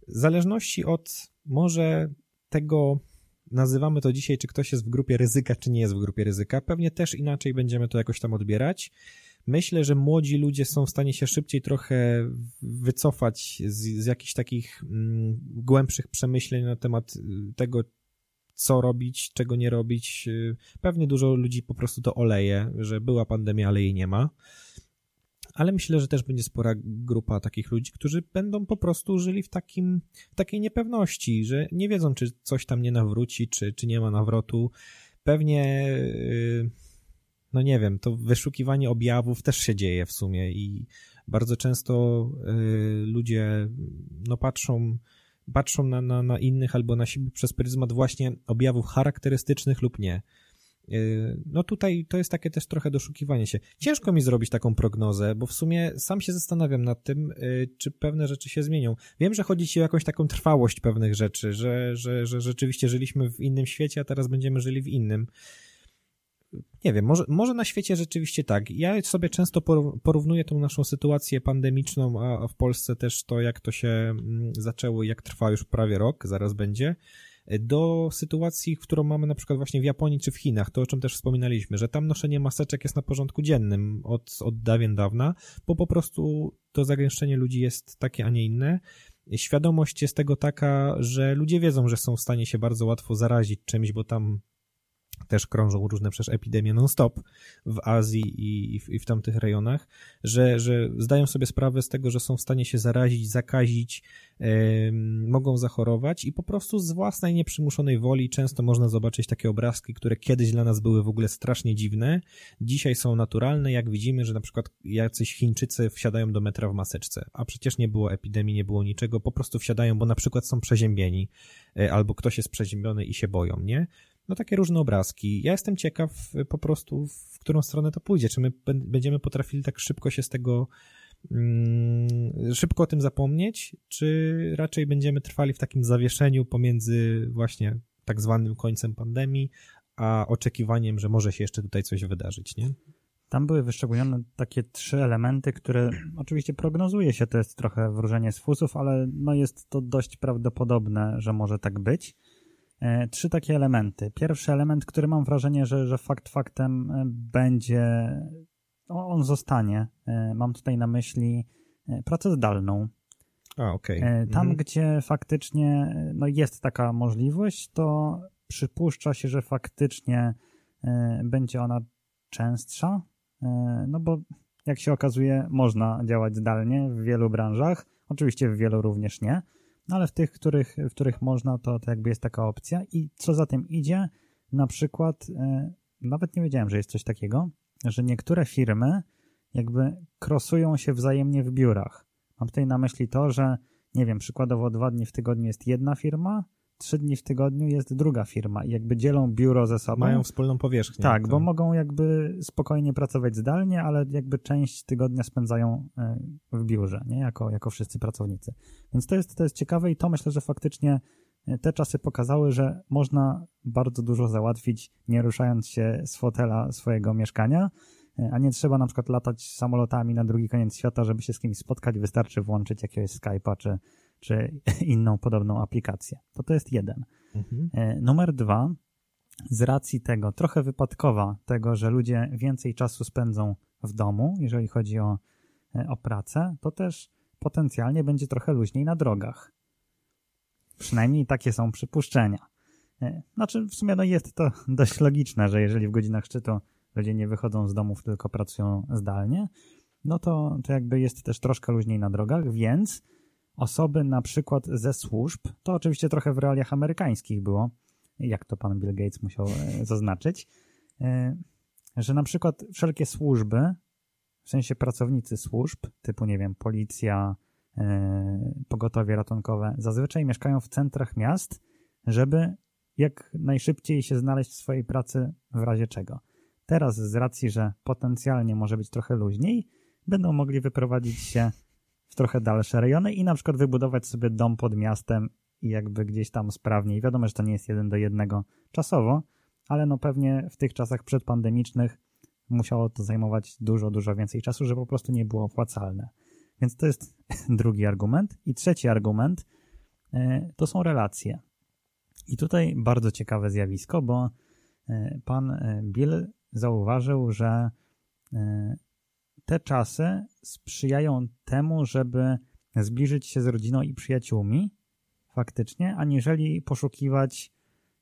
Speaker 3: w zależności od może tego, nazywamy to dzisiaj, czy ktoś jest w grupie ryzyka, czy nie jest w grupie ryzyka, pewnie też inaczej będziemy to jakoś tam odbierać. Myślę, że młodzi ludzie są w stanie się szybciej trochę wycofać z, z jakichś takich mm, głębszych przemyśleń na temat y, tego, co robić, czego nie robić. Y, pewnie dużo ludzi po prostu to oleje, że była pandemia, ale jej nie ma ale myślę, że też będzie spora grupa takich ludzi, którzy będą po prostu żyli w, takim, w takiej niepewności, że nie wiedzą, czy coś tam nie nawróci, czy, czy nie ma nawrotu. Pewnie, yy, no nie wiem, to wyszukiwanie objawów też się dzieje w sumie i bardzo często yy, ludzie no patrzą patrzą na, na, na innych albo na siebie przez pryzmat właśnie objawów charakterystycznych lub nie. Yy, no tutaj to jest takie też trochę doszukiwanie się. Ciężko mi zrobić taką prognozę, bo w sumie sam się zastanawiam nad tym, yy, czy pewne rzeczy się zmienią. Wiem, że chodzi ci o jakąś taką trwałość pewnych rzeczy, że, że, że rzeczywiście żyliśmy w innym świecie, a teraz będziemy żyli w innym. Nie wiem, może, może na świecie rzeczywiście tak. Ja sobie często porównuję tą naszą sytuację pandemiczną, a w Polsce też to, jak to się mm, zaczęło, jak trwa już prawie rok, zaraz będzie do sytuacji, którą mamy na przykład właśnie w Japonii czy w Chinach, to o czym też wspominaliśmy, że tam noszenie maseczek jest na porządku dziennym od, od dawien dawna, bo po prostu to zagęszczenie ludzi jest takie, a nie inne. Świadomość jest tego taka, że ludzie wiedzą, że są w stanie się bardzo łatwo zarazić czymś, bo tam też krążą różne przecież epidemie non-stop w Azji i, i, w, tamtych rejonach, że, że zdają sobie sprawę z tego, że są w stanie się zarazić, zakazić, mogą zachorować i po prostu z własnej nieprzymuszonej woli często można zobaczyć takie obrazki, które kiedyś dla nas były w ogóle strasznie dziwne, dzisiaj są naturalne, jak widzimy, że na przykład jacyś Chińczycy wsiadają do metra w maseczce, a przecież nie było epidemii, nie było niczego, po prostu wsiadają, bo na przykład są przeziębieni, e, albo ktoś jest przeziębiony i się boją, nie? No takie różne obrazki. Ja jestem ciekaw po prostu, w którą stronę to pójdzie. Czy my będziemy potrafili tak szybko się z tego, mm, szybko o tym zapomnieć, czy raczej będziemy trwali w takim zawieszeniu pomiędzy właśnie tak zwanym końcem pandemii, a oczekiwaniem, że może się jeszcze tutaj coś wydarzyć, nie?
Speaker 2: Tam były wyszczególnione takie trzy elementy, które oczywiście prognozuje się, to jest trochę wróżenie z fusów, ale no jest to dość prawdopodobne, że może tak być. E, trzy takie elementy. Pierwszy element, który mam wrażenie, że, że fakt faktem e, będzie, on zostanie. E, mam tutaj na myśli pracę zdalną.
Speaker 3: A, okay.
Speaker 2: Tam, mhm. gdzie faktycznie no, jest taka możliwość, to przypuszcza się, że faktycznie będzie ona częstsza, no bo jak się okazuje, można działać zdalnie w wielu branżach, oczywiście w wielu również nie no ale w tych, których, w których można, to, to jakby jest taka opcja. I co za tym idzie, na przykład, e, nawet nie wiedziałem, że jest coś takiego, że niektóre firmy jakby krosują się wzajemnie w biurach. Mam tutaj na myśli to, że nie wiem, przykładowo dwa dni w tygodniu jest jedna firma, trzy dni w tygodniu jest druga firma i jakby dzielą biuro ze sobą.
Speaker 3: Mają wspólną powierzchnię.
Speaker 2: Tak,
Speaker 3: to...
Speaker 2: bo mogą jakby spokojnie pracować zdalnie, ale jakby część tygodnia spędzają e, w biurze, nie? Jako, jako wszyscy pracownicy. Więc to jest, to jest ciekawe i to myślę, że faktycznie e, te czasy pokazały, że można bardzo dużo załatwić, nie ruszając się z fotela swojego mieszkania, e, a nie trzeba na przykład latać samolotami na drugi koniec świata, żeby się z kimś spotkać, wystarczy włączyć jakiegoś Skype'a czy, czy inną podobną aplikację. To to jest jeden.
Speaker 3: Mhm.
Speaker 2: Numer dwa, z racji tego, trochę wypadkowa tego, że ludzie więcej czasu spędzą w domu, jeżeli chodzi o, o pracę, to też potencjalnie będzie trochę luźniej na drogach. Przynajmniej takie są przypuszczenia. Znaczy, w sumie no jest to dość logiczne, że jeżeli w godzinach szczytu ludzie nie wychodzą z domów, tylko pracują zdalnie, no to, to jakby jest też troszkę luźniej na drogach, więc osoby na przykład ze służb, to oczywiście trochę w realiach amerykańskich było, jak to pan Bill Gates musiał e, zaznaczyć, e, że na przykład wszelkie służby, w sensie pracownicy służb, typu, nie wiem, policja, e, pogotowie ratunkowe, zazwyczaj mieszkają w centrach miast, żeby jak najszybciej się znaleźć w swojej pracy w razie czego. Teraz z racji, że potencjalnie może być trochę luźniej, będą mogli wyprowadzić się w trochę dalsze rejony i na przykład wybudować sobie dom pod miastem i jakby gdzieś tam sprawniej. Wiadomo, że to nie jest jeden do jednego czasowo, ale no pewnie w tych czasach przedpandemicznych musiało to zajmować dużo, dużo więcej czasu, że po prostu nie było opłacalne. Więc to jest drugi argument. I trzeci argument to są relacje. I tutaj bardzo ciekawe zjawisko, bo pan Bill zauważył, że te czasy sprzyjają temu, żeby zbliżyć się z rodziną i przyjaciółmi faktycznie, aniżeli poszukiwać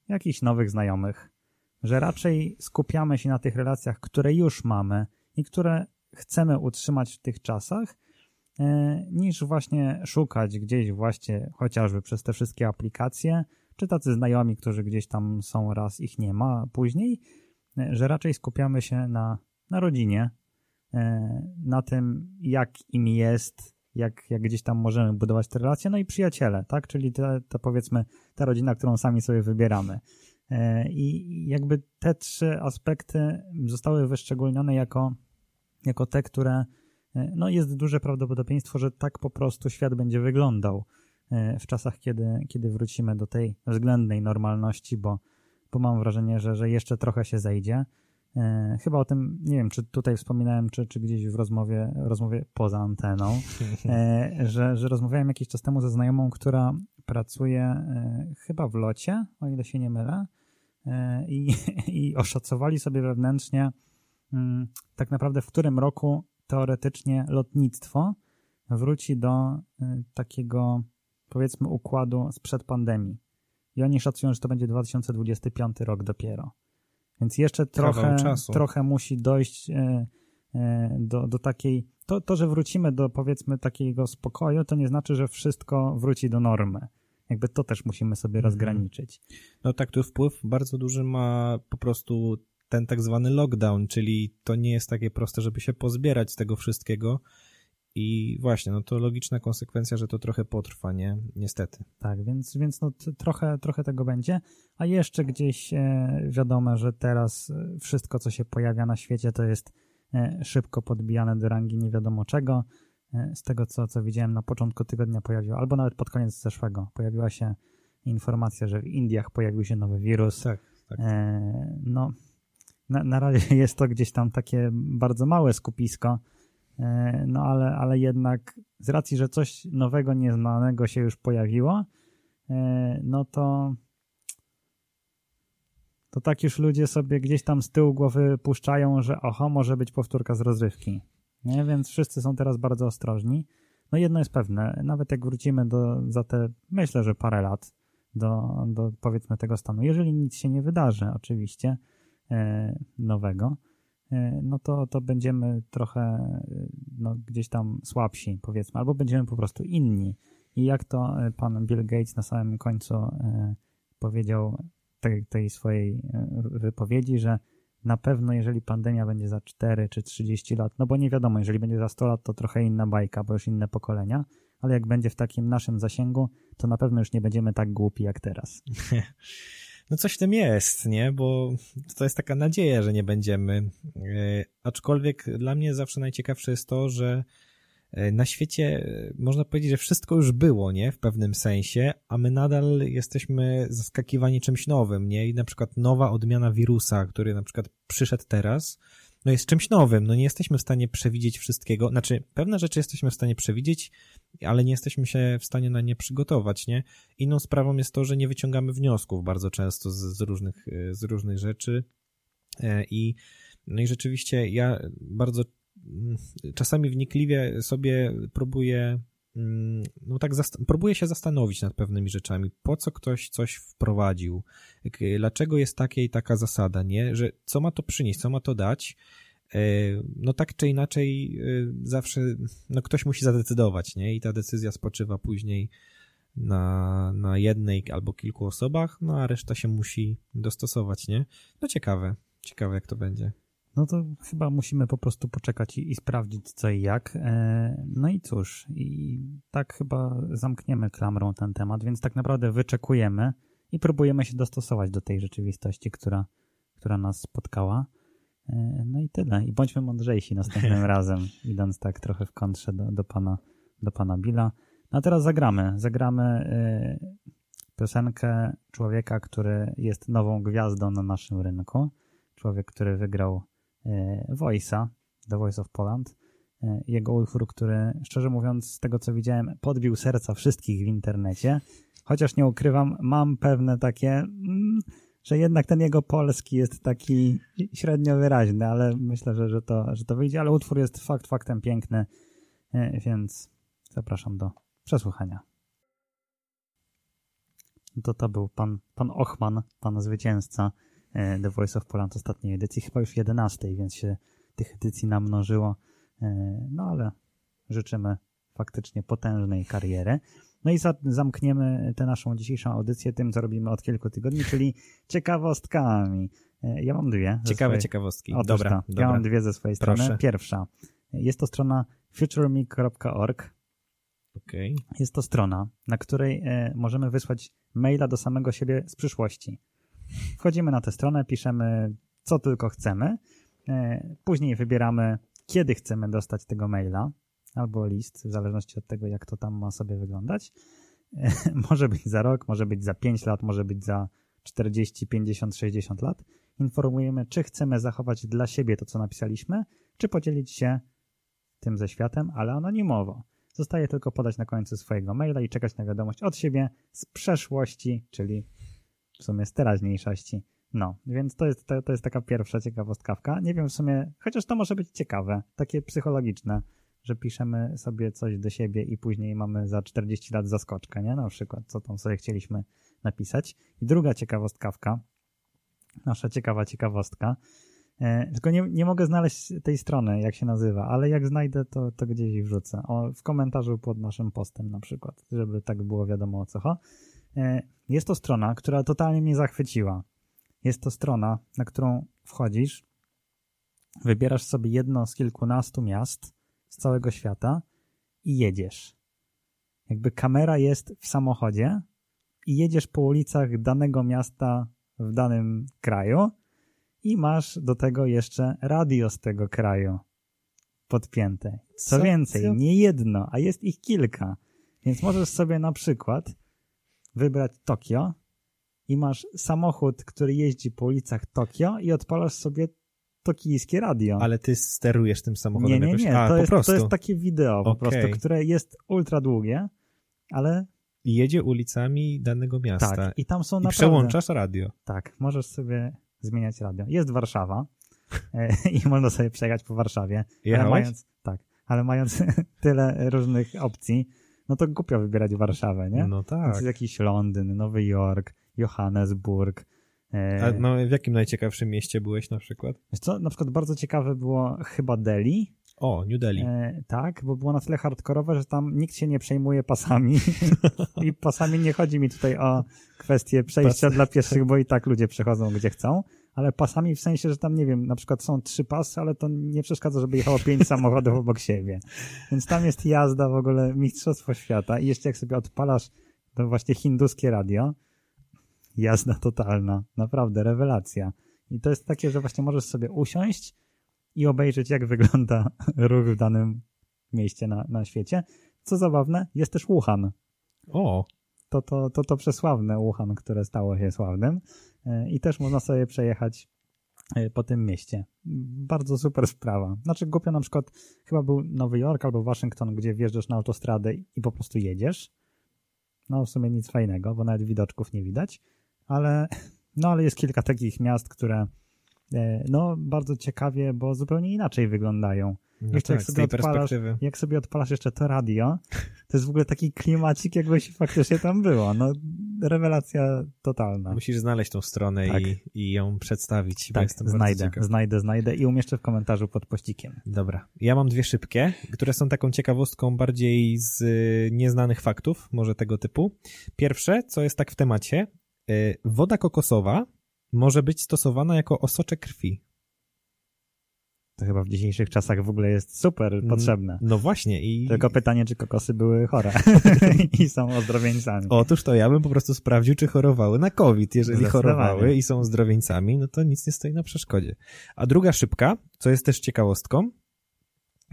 Speaker 2: jakichś nowych znajomych. Że raczej skupiamy się na tych relacjach, które już mamy i które chcemy utrzymać w tych czasach, niż właśnie szukać gdzieś właśnie chociażby przez te wszystkie aplikacje, czy tacy znajomi, którzy gdzieś tam są raz, ich nie ma później, że raczej skupiamy się na, na rodzinie, na tym, jak im jest, jak, jak gdzieś tam możemy budować te relacje, no i przyjaciele, tak? Czyli te, powiedzmy ta rodzina, którą sami sobie wybieramy. I jakby te trzy aspekty zostały wyszczególnione jako, jako te, które no jest duże prawdopodobieństwo, że tak po prostu świat będzie wyglądał w czasach, kiedy, kiedy wrócimy do tej względnej normalności, bo, bo mam wrażenie, że, że jeszcze trochę się zejdzie. E, chyba o tym, nie wiem, czy tutaj wspominałem, czy, czy gdzieś w rozmowie, rozmowie poza anteną, e, że, że rozmawiałem jakiś czas temu ze znajomą, która pracuje e, chyba w locie, o ile się nie mylę, i, i oszacowali sobie wewnętrznie mm, tak naprawdę w którym roku teoretycznie lotnictwo wróci do takiego powiedzmy układu sprzed pandemii. I oni szacują, że to będzie 2025 rok dopiero. Więc jeszcze trochę, trochę musi dojść e, e, do, do takiej. To, to, że wrócimy do powiedzmy takiego spokoju, to nie znaczy, że wszystko wróci do normy. Jakby to też musimy sobie mhm. rozgraniczyć.
Speaker 3: No tak, tu wpływ bardzo duży ma po prostu ten tak zwany lockdown, czyli to nie jest takie proste, żeby się pozbierać z tego wszystkiego i właśnie, no to logiczna konsekwencja, że to trochę potrwa, nie? Niestety.
Speaker 2: Tak, więc, więc no trochę, trochę tego będzie, a jeszcze gdzieś e, wiadomo, że teraz e, wszystko, co się pojawia na świecie, to jest e, szybko podbijane do rangi nie wiadomo czego. E, z tego, co, co widziałem na początku tygodnia pojawiło, albo nawet pod koniec zeszłego, pojawiła się informacja, że w Indiach pojawił się nowy wirus.
Speaker 3: Tak, tak.
Speaker 2: E, no, na, na razie jest to gdzieś tam takie bardzo małe skupisko, no ale, ale jednak z racji, że coś nowego, nieznanego się już pojawiło, e, no to to tak już ludzie sobie gdzieś tam z tyłu głowy puszczają, że oho, może być powtórka z rozrywki. Nie? Więc wszyscy są teraz bardzo ostrożni. No jedno jest pewne, nawet jak wrócimy do, za te, myślę, że parę lat do, do powiedzmy tego stanu, jeżeli nic się nie wydarzy oczywiście e, nowego, E, no to, to będziemy trochę e, no, gdzieś tam słabsi, powiedzmy, albo będziemy po prostu inni. I jak to e, pan Bill Gates na samym końcu powiedział tej, tej swojej wypowiedzi, że na pewno jeżeli pandemia będzie za 4 czy 30 lat, no bo nie wiadomo, jeżeli będzie za 100 lat, to trochę inna bajka, bo już inne pokolenia, ale jak będzie w takim naszym zasięgu, to na pewno już nie będziemy tak głupi jak teraz.
Speaker 3: No coś w tym jest, nie? Bo to jest taka nadzieja, że nie będziemy. E, aczkolwiek dla mnie zawsze najciekawsze jest to, że e, na świecie e, można powiedzieć, że wszystko już było, nie? W pewnym sensie, a my nadal jesteśmy zaskakiwani czymś nowym, nie? I na przykład nowa odmiana wirusa, który na przykład przyszedł teraz, no jest czymś nowym. No nie jesteśmy w stanie przewidzieć wszystkiego. Znaczy, pewne rzeczy jesteśmy w stanie przewidzieć, ale nie jesteśmy się w stanie na nie przygotować, nie? Inną sprawą jest to, że nie wyciągamy wniosków bardzo często z, z różnych, e, z różnych rzeczy e, i no i rzeczywiście ja bardzo mm, czasami wnikliwie sobie próbuję no tak, próbuję się zastanowić nad pewnymi rzeczami. Po co ktoś coś wprowadził? Dlaczego jest taka i taka zasada, nie? Że co ma to przynieść, co ma to dać? E, no tak czy inaczej e, zawsze no ktoś musi zadecydować, nie? I ta decyzja spoczywa później na, na jednej albo kilku osobach, no a reszta się musi dostosować, nie? No ciekawe, ciekawe jak to będzie.
Speaker 2: No to chyba musimy po prostu poczekać i, i, sprawdzić co i jak. E, no i cóż, i tak chyba zamkniemy klamrą ten temat, więc tak naprawdę wyczekujemy i próbujemy się dostosować do tej rzeczywistości, która, która nas spotkała. E, no i tyle. I bądźmy mądrzejsi następnym razem, idąc tak trochę w kontrze do, do, pana, do pana Billa. No a teraz zagramy. Zagramy y, piosenkę człowieka, który jest nową gwiazdą na naszym rynku. Człowiek, który wygrał Voice'a, The Voice of Poland. Y, jego utwór, który, szczerze mówiąc, z tego co widziałem, podbił serca wszystkich w internecie. Chociaż nie ukrywam, mam pewne takie... Mm, że jednak ten jego polski jest taki średnio wyraźny, ale myślę, że, że, to, że to wyjdzie. Ale utwór jest fakt faktem piękny, e, więc zapraszam do przesłuchania. To to był pan, pan Ochman, pan zwycięzca e, The Voice of Poland ostatniej edycji, chyba już 11, więc się tych edycji namnożyło. E, no ale życzymy faktycznie potężnej kariery. No i za, zamkniemy tę naszą dzisiejszą audycję tym, co robimy od kilku tygodni, czyli ciekawostkami. E, ja mam dwie.
Speaker 3: Ciekawe swojej... ciekawostki.
Speaker 2: Otóż dobra, to, dobra. Ja mam dwie ze swojej Proszę. strony. Pierwsza. Jest to strona futureme.org.
Speaker 3: Okay.
Speaker 2: Jest to strona, na której e, możemy wysłać maila do samego siebie z przyszłości. Wchodzimy na tę stronę, piszemy co tylko chcemy. E, później wybieramy, kiedy chcemy dostać tego maila albo list, w zależności od tego, jak to tam ma sobie wyglądać. może być za rok, może być za 5 lat, może być za 40, 50, 60 lat. Informujemy, czy chcemy zachować dla siebie to, co napisaliśmy, czy podzielić się tym ze światem, ale anonimowo. Zostaje tylko podać na końcu swojego maila i czekać na wiadomość od siebie z przeszłości, czyli w sumie z teraźniejszości. No, więc to jest, to, to jest taka pierwsza ciekawostkawka. Nie wiem w sumie, chociaż to może być ciekawe, takie psychologiczne że piszemy sobie coś do siebie i później mamy za 40 lat zaskoczkę, nie? Na przykład, co tam sobie chcieliśmy napisać. I druga ciekawostkawka, nasza ciekawa ciekawostka, e, tylko nie, nie mogę znaleźć tej strony, jak się nazywa, ale jak znajdę, to, to gdzieś wrzucę. O, w komentarzu pod naszym postem na przykład, żeby tak było wiadomo o co chodzi. E, jest to strona, która totalnie mnie zachwyciła. Jest to strona, na którą wchodzisz, wybierasz sobie jedno z kilkunastu miast, z całego świata i jedziesz. Jakby kamera jest w samochodzie i jedziesz po ulicach danego miasta w danym kraju i masz do tego jeszcze radio z tego kraju podpięte. Co, więcej, nie jedno, a jest ich kilka. Więc możesz sobie na przykład wybrać Tokio i masz samochód, który jeździ po ulicach Tokio i odpalasz sobie tokijskie radio.
Speaker 3: Ale ty sterujesz tym samochodem
Speaker 2: nie, nie,
Speaker 3: jakoś?
Speaker 2: Nie, A, to, jest, prostu. to jest takie wideo po okay. prostu, które jest ultra długie, ale...
Speaker 3: I jedzie ulicami danego miasta.
Speaker 2: Tak, i tam są
Speaker 3: I
Speaker 2: naprawdę...
Speaker 3: przełączasz radio.
Speaker 2: Tak, możesz sobie zmieniać radio. Jest Warszawa e, i można sobie przejechać po Warszawie.
Speaker 3: Jechałeś?
Speaker 2: Ale mając, tak, ale mając tyle różnych opcji, no to głupio wybierać Warszawę, nie?
Speaker 3: No tak. Jest
Speaker 2: jakiś Londyn, Nowy Jork, Johannesburg,
Speaker 3: a no, w jakim najciekawszym mieście byłeś na przykład?
Speaker 2: Wiesz co, na przykład bardzo ciekawe było chyba Delhi.
Speaker 3: O, New Delhi.
Speaker 2: E, tak, bo było na tyle hardkorowe, że tam nikt się nie przejmuje pasami i pasami nie chodzi mi tutaj o kwestię przejścia
Speaker 3: Pas-
Speaker 2: dla pieszych, bo i tak ludzie przechodzą gdzie chcą, ale pasami w sensie, że tam nie wiem, na przykład są trzy pasy, ale to nie przeszkadza, żeby jechało pięć samochodów obok siebie. Więc tam jest jazda w ogóle mistrzostwo świata i jeszcze jak sobie odpalasz to właśnie hinduskie radio, jazda totalna, naprawdę rewelacja. I to jest takie, że właśnie możesz sobie usiąść i obejrzeć, jak wygląda ruch w danym mieście na, na świecie. Co zabawne, jest też Wuhan.
Speaker 3: O,
Speaker 2: To to, to to przesławne Wuhan, które stało się sławnym. E, I też można sobie przejechać e, po tym mieście. Bardzo super sprawa. Znaczy głupio na przykład, chyba był Nowy Jork albo Waszyngton, gdzie wjeżdżasz na autostradę i po prostu jedziesz. No w sumie nic fajnego, bo nawet widoczków nie widać, ale no ale jest kilka takich miast, które e, no bardzo ciekawie, bo zupełnie inaczej wyglądają.
Speaker 3: No
Speaker 2: Jeszcze jak
Speaker 3: tak, z
Speaker 2: sobie
Speaker 3: tej
Speaker 2: odpalasz-
Speaker 3: perspektywy.
Speaker 2: Jak sobie odpalasz jeszcze to radio, to jest w ogóle taki klimacik, jakbyś faktycznie tam było. No, rewelacja totalna.
Speaker 3: Musisz znaleźć tą stronę
Speaker 2: Tak.
Speaker 3: i, i ją przedstawić.
Speaker 2: Tak, znajdę, znajdę, znajdę i umieszczę w komentarzu pod pościkiem.
Speaker 3: Dobra. Ja mam dwie szybkie, które są taką ciekawostką bardziej z y, nieznanych faktów, może tego typu. Pierwsze, co jest tak w temacie, y, woda kokosowa może być stosowana jako osoczek krwi.
Speaker 2: To chyba w dzisiejszych czasach w ogóle jest super potrzebne.
Speaker 3: No właśnie i...
Speaker 2: Tylko pytanie, czy kokosy były chore i są ozdrowieńcami.
Speaker 3: Otóż to ja bym po prostu sprawdził, czy chorowały na COVID. Jeżeli chorowały i są zdrowieńcami, no to nic nie stoi na przeszkodzie. A druga szybka, co jest też ciekawostką,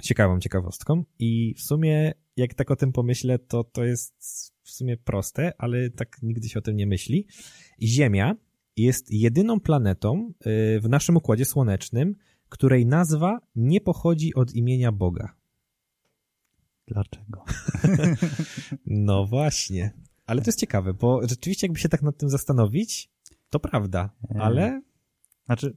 Speaker 3: ciekawą ciekawostką i w sumie jak tak o tym pomyślę, to to jest w sumie proste, ale tak nigdy się o tym nie myśli. Ziemia jest jedyną planetą y, w naszym Układzie Słonecznym, której nazwa nie pochodzi od imienia Boga.
Speaker 2: Dlaczego?
Speaker 3: No właśnie. Ale to jest ciekawe, bo rzeczywiście jakby się tak nad tym zastanowić, to prawda,
Speaker 2: E,
Speaker 3: ale
Speaker 2: Znaczy,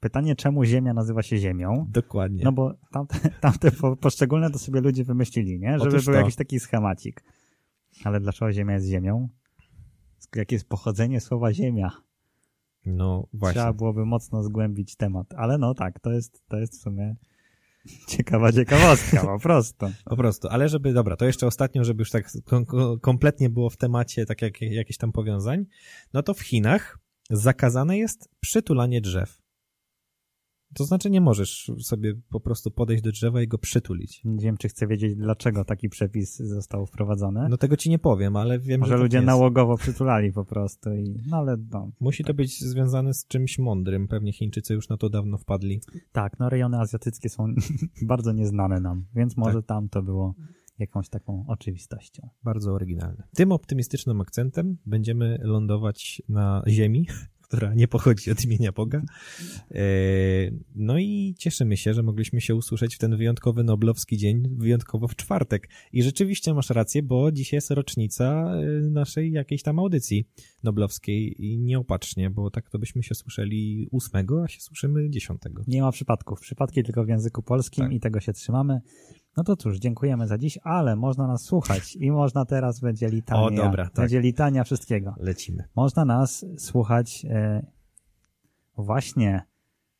Speaker 2: pytanie, czemu Ziemia nazywa się Ziemią?
Speaker 3: dokładnie.
Speaker 2: No bo tamte, tamte po, poszczególne to sobie ludzie wymyślili, nie? Żeby
Speaker 3: Otóż
Speaker 2: był
Speaker 3: to.
Speaker 2: jakiś taki schemacik. Ale dlaczego Ziemia jest Ziemią? Jakie jest pochodzenie słowa Ziemia?
Speaker 3: No właśnie.
Speaker 2: Trzeba byłoby mocno zgłębić temat. Ale no tak, to jest, to jest w sumie ciekawa ciekawostka, po prostu.
Speaker 3: Po prostu, ale żeby, dobra, to jeszcze ostatnio, żeby już tak kom kompletnie było w temacie, tak jak jakieś tam powiązań, no to w Chinach zakazane jest przytulanie drzew. To znaczy nie możesz sobie po prostu podejść do drzewa i go przytulić.
Speaker 2: Nie wiem, czy chcę wiedzieć, dlaczego taki przepis został wprowadzony.
Speaker 3: No tego ci nie powiem, ale wiem,
Speaker 2: Może
Speaker 3: że tak
Speaker 2: ludzie
Speaker 3: jest.
Speaker 2: nałogowo przytulali po prostu i, no ale no.
Speaker 3: Musi to być związane z czymś mądrym. Pewnie Chińczycy już na to dawno wpadli.
Speaker 2: Tak, no rejony azjatyckie są bardzo nieznane nam, więc może
Speaker 3: Tak.
Speaker 2: tam to było jakąś taką oczywistością.
Speaker 3: Bardzo oryginalne. Tym optymistycznym akcentem będziemy lądować na Ziemi, która nie pochodzi od imienia Boga. E, No i cieszymy się, że mogliśmy się usłyszeć w ten wyjątkowy noblowski dzień, wyjątkowo w czwartek. I rzeczywiście masz rację, bo dzisiaj jest rocznica e, naszej jakiejś tam audycji noblowskiej i nieopatrznie, bo tak to byśmy się słyszeli ósmego, a się słyszymy dziesiątego.
Speaker 2: Nie ma przypadków. Przypadki tylko w języku polskim
Speaker 3: Tak.
Speaker 2: i tego się trzymamy. No to cóż, dziękujemy za dziś, ale można nas słuchać i można teraz będzie litania.
Speaker 3: O, dobra, tak.
Speaker 2: Będzie litania wszystkiego.
Speaker 3: Lecimy.
Speaker 2: Można nas słuchać e, właśnie.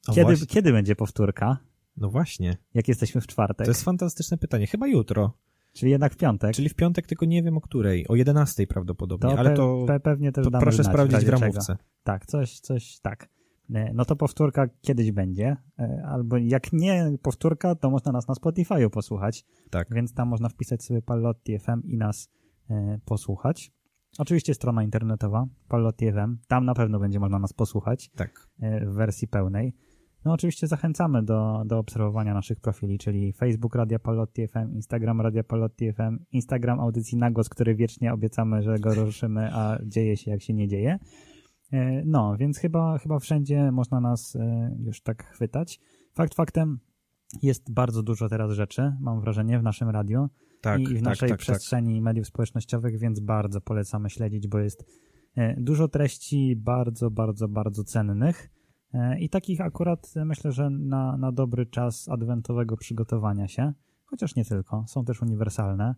Speaker 3: O,
Speaker 2: Kiedy,
Speaker 3: właśnie.
Speaker 2: kiedy będzie powtórka?
Speaker 3: No właśnie.
Speaker 2: Jak jesteśmy w czwartek?
Speaker 3: To jest fantastyczne pytanie. Chyba jutro.
Speaker 2: Czyli jednak w piątek.
Speaker 3: Czyli w piątek, tylko nie wiem o której. O 11 prawdopodobnie,
Speaker 2: to
Speaker 3: ale
Speaker 2: pe,
Speaker 3: to,
Speaker 2: pe, pewnie też
Speaker 3: to
Speaker 2: damy
Speaker 3: proszę
Speaker 2: znać,
Speaker 3: sprawdzić w ramówce.
Speaker 2: Czego. Tak, coś, coś, tak. E, No to powtórka kiedyś będzie, e, albo jak nie powtórka, to można nas na Spotify'u posłuchać,
Speaker 3: Tak.
Speaker 2: więc tam można wpisać sobie Pallotti FM i nas e, posłuchać. Oczywiście strona internetowa Pallotti FM, tam na pewno będzie można nas posłuchać
Speaker 3: Tak.
Speaker 2: w wersji pełnej. No oczywiście zachęcamy do, do obserwowania naszych profili, czyli Facebook Radia Pallotti FM, Instagram Radia Pallotti FM, Instagram audycji Nagłos, który wiecznie obiecamy, że go ruszymy, a dzieje się jak się nie dzieje. E, No, więc chyba, chyba wszędzie można nas e, już tak chwytać. Fakt faktem jest bardzo dużo teraz rzeczy, mam wrażenie, w naszym radiu
Speaker 3: Tak,
Speaker 2: i w
Speaker 3: tak,
Speaker 2: naszej
Speaker 3: tak, tak.
Speaker 2: przestrzeni mediów społecznościowych, więc bardzo polecamy śledzić, bo jest e, dużo treści bardzo, bardzo, bardzo cennych i takich akurat myślę, że na, na dobry czas adwentowego przygotowania się, chociaż nie tylko, są też uniwersalne.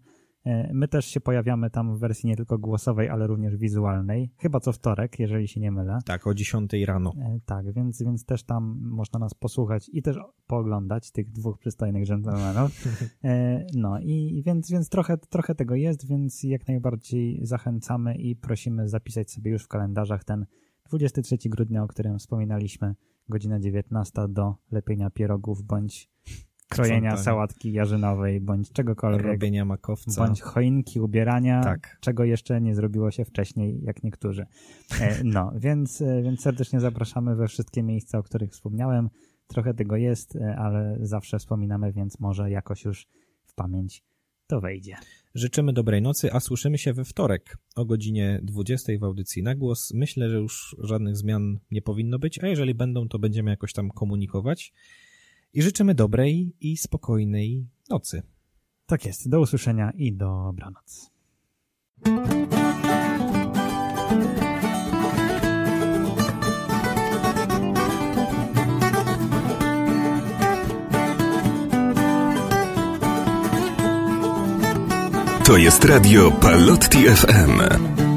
Speaker 2: E, my też się pojawiamy tam w wersji nie tylko głosowej, ale również wizualnej. Chyba co wtorek, jeżeli się nie mylę.
Speaker 3: Tak, o 10 rano.
Speaker 2: E, tak, więc, więc też tam można nas posłuchać i też pooglądać tych dwóch przystojnych dżentelmenów. E, no i więc, więc trochę, trochę tego jest, więc jak najbardziej zachęcamy i prosimy zapisać sobie już w kalendarzach ten 23 grudnia, o którym wspominaliśmy, godzina 19 do lepienia pierogów bądź krojenia sałatki jarzynowej, bądź czegokolwiek.
Speaker 3: Robienia makowca.
Speaker 2: Bądź choinki, ubierania,
Speaker 3: tak.
Speaker 2: czego jeszcze nie zrobiło się wcześniej, jak niektórzy. E, no, więc, e, więc serdecznie zapraszamy we wszystkie miejsca, o których wspomniałem. Trochę tego jest, e, ale zawsze wspominamy, więc może jakoś już w pamięć to wejdzie.
Speaker 3: Życzymy dobrej nocy, a słyszymy się we wtorek o godzinie 20 w audycji na głos. Myślę, że już żadnych zmian nie powinno być, a jeżeli będą, to będziemy jakoś tam komunikować. I życzymy dobrej i spokojnej nocy.
Speaker 2: Tak jest. Do usłyszenia i dobranoc.
Speaker 1: To jest radio Palotti FM.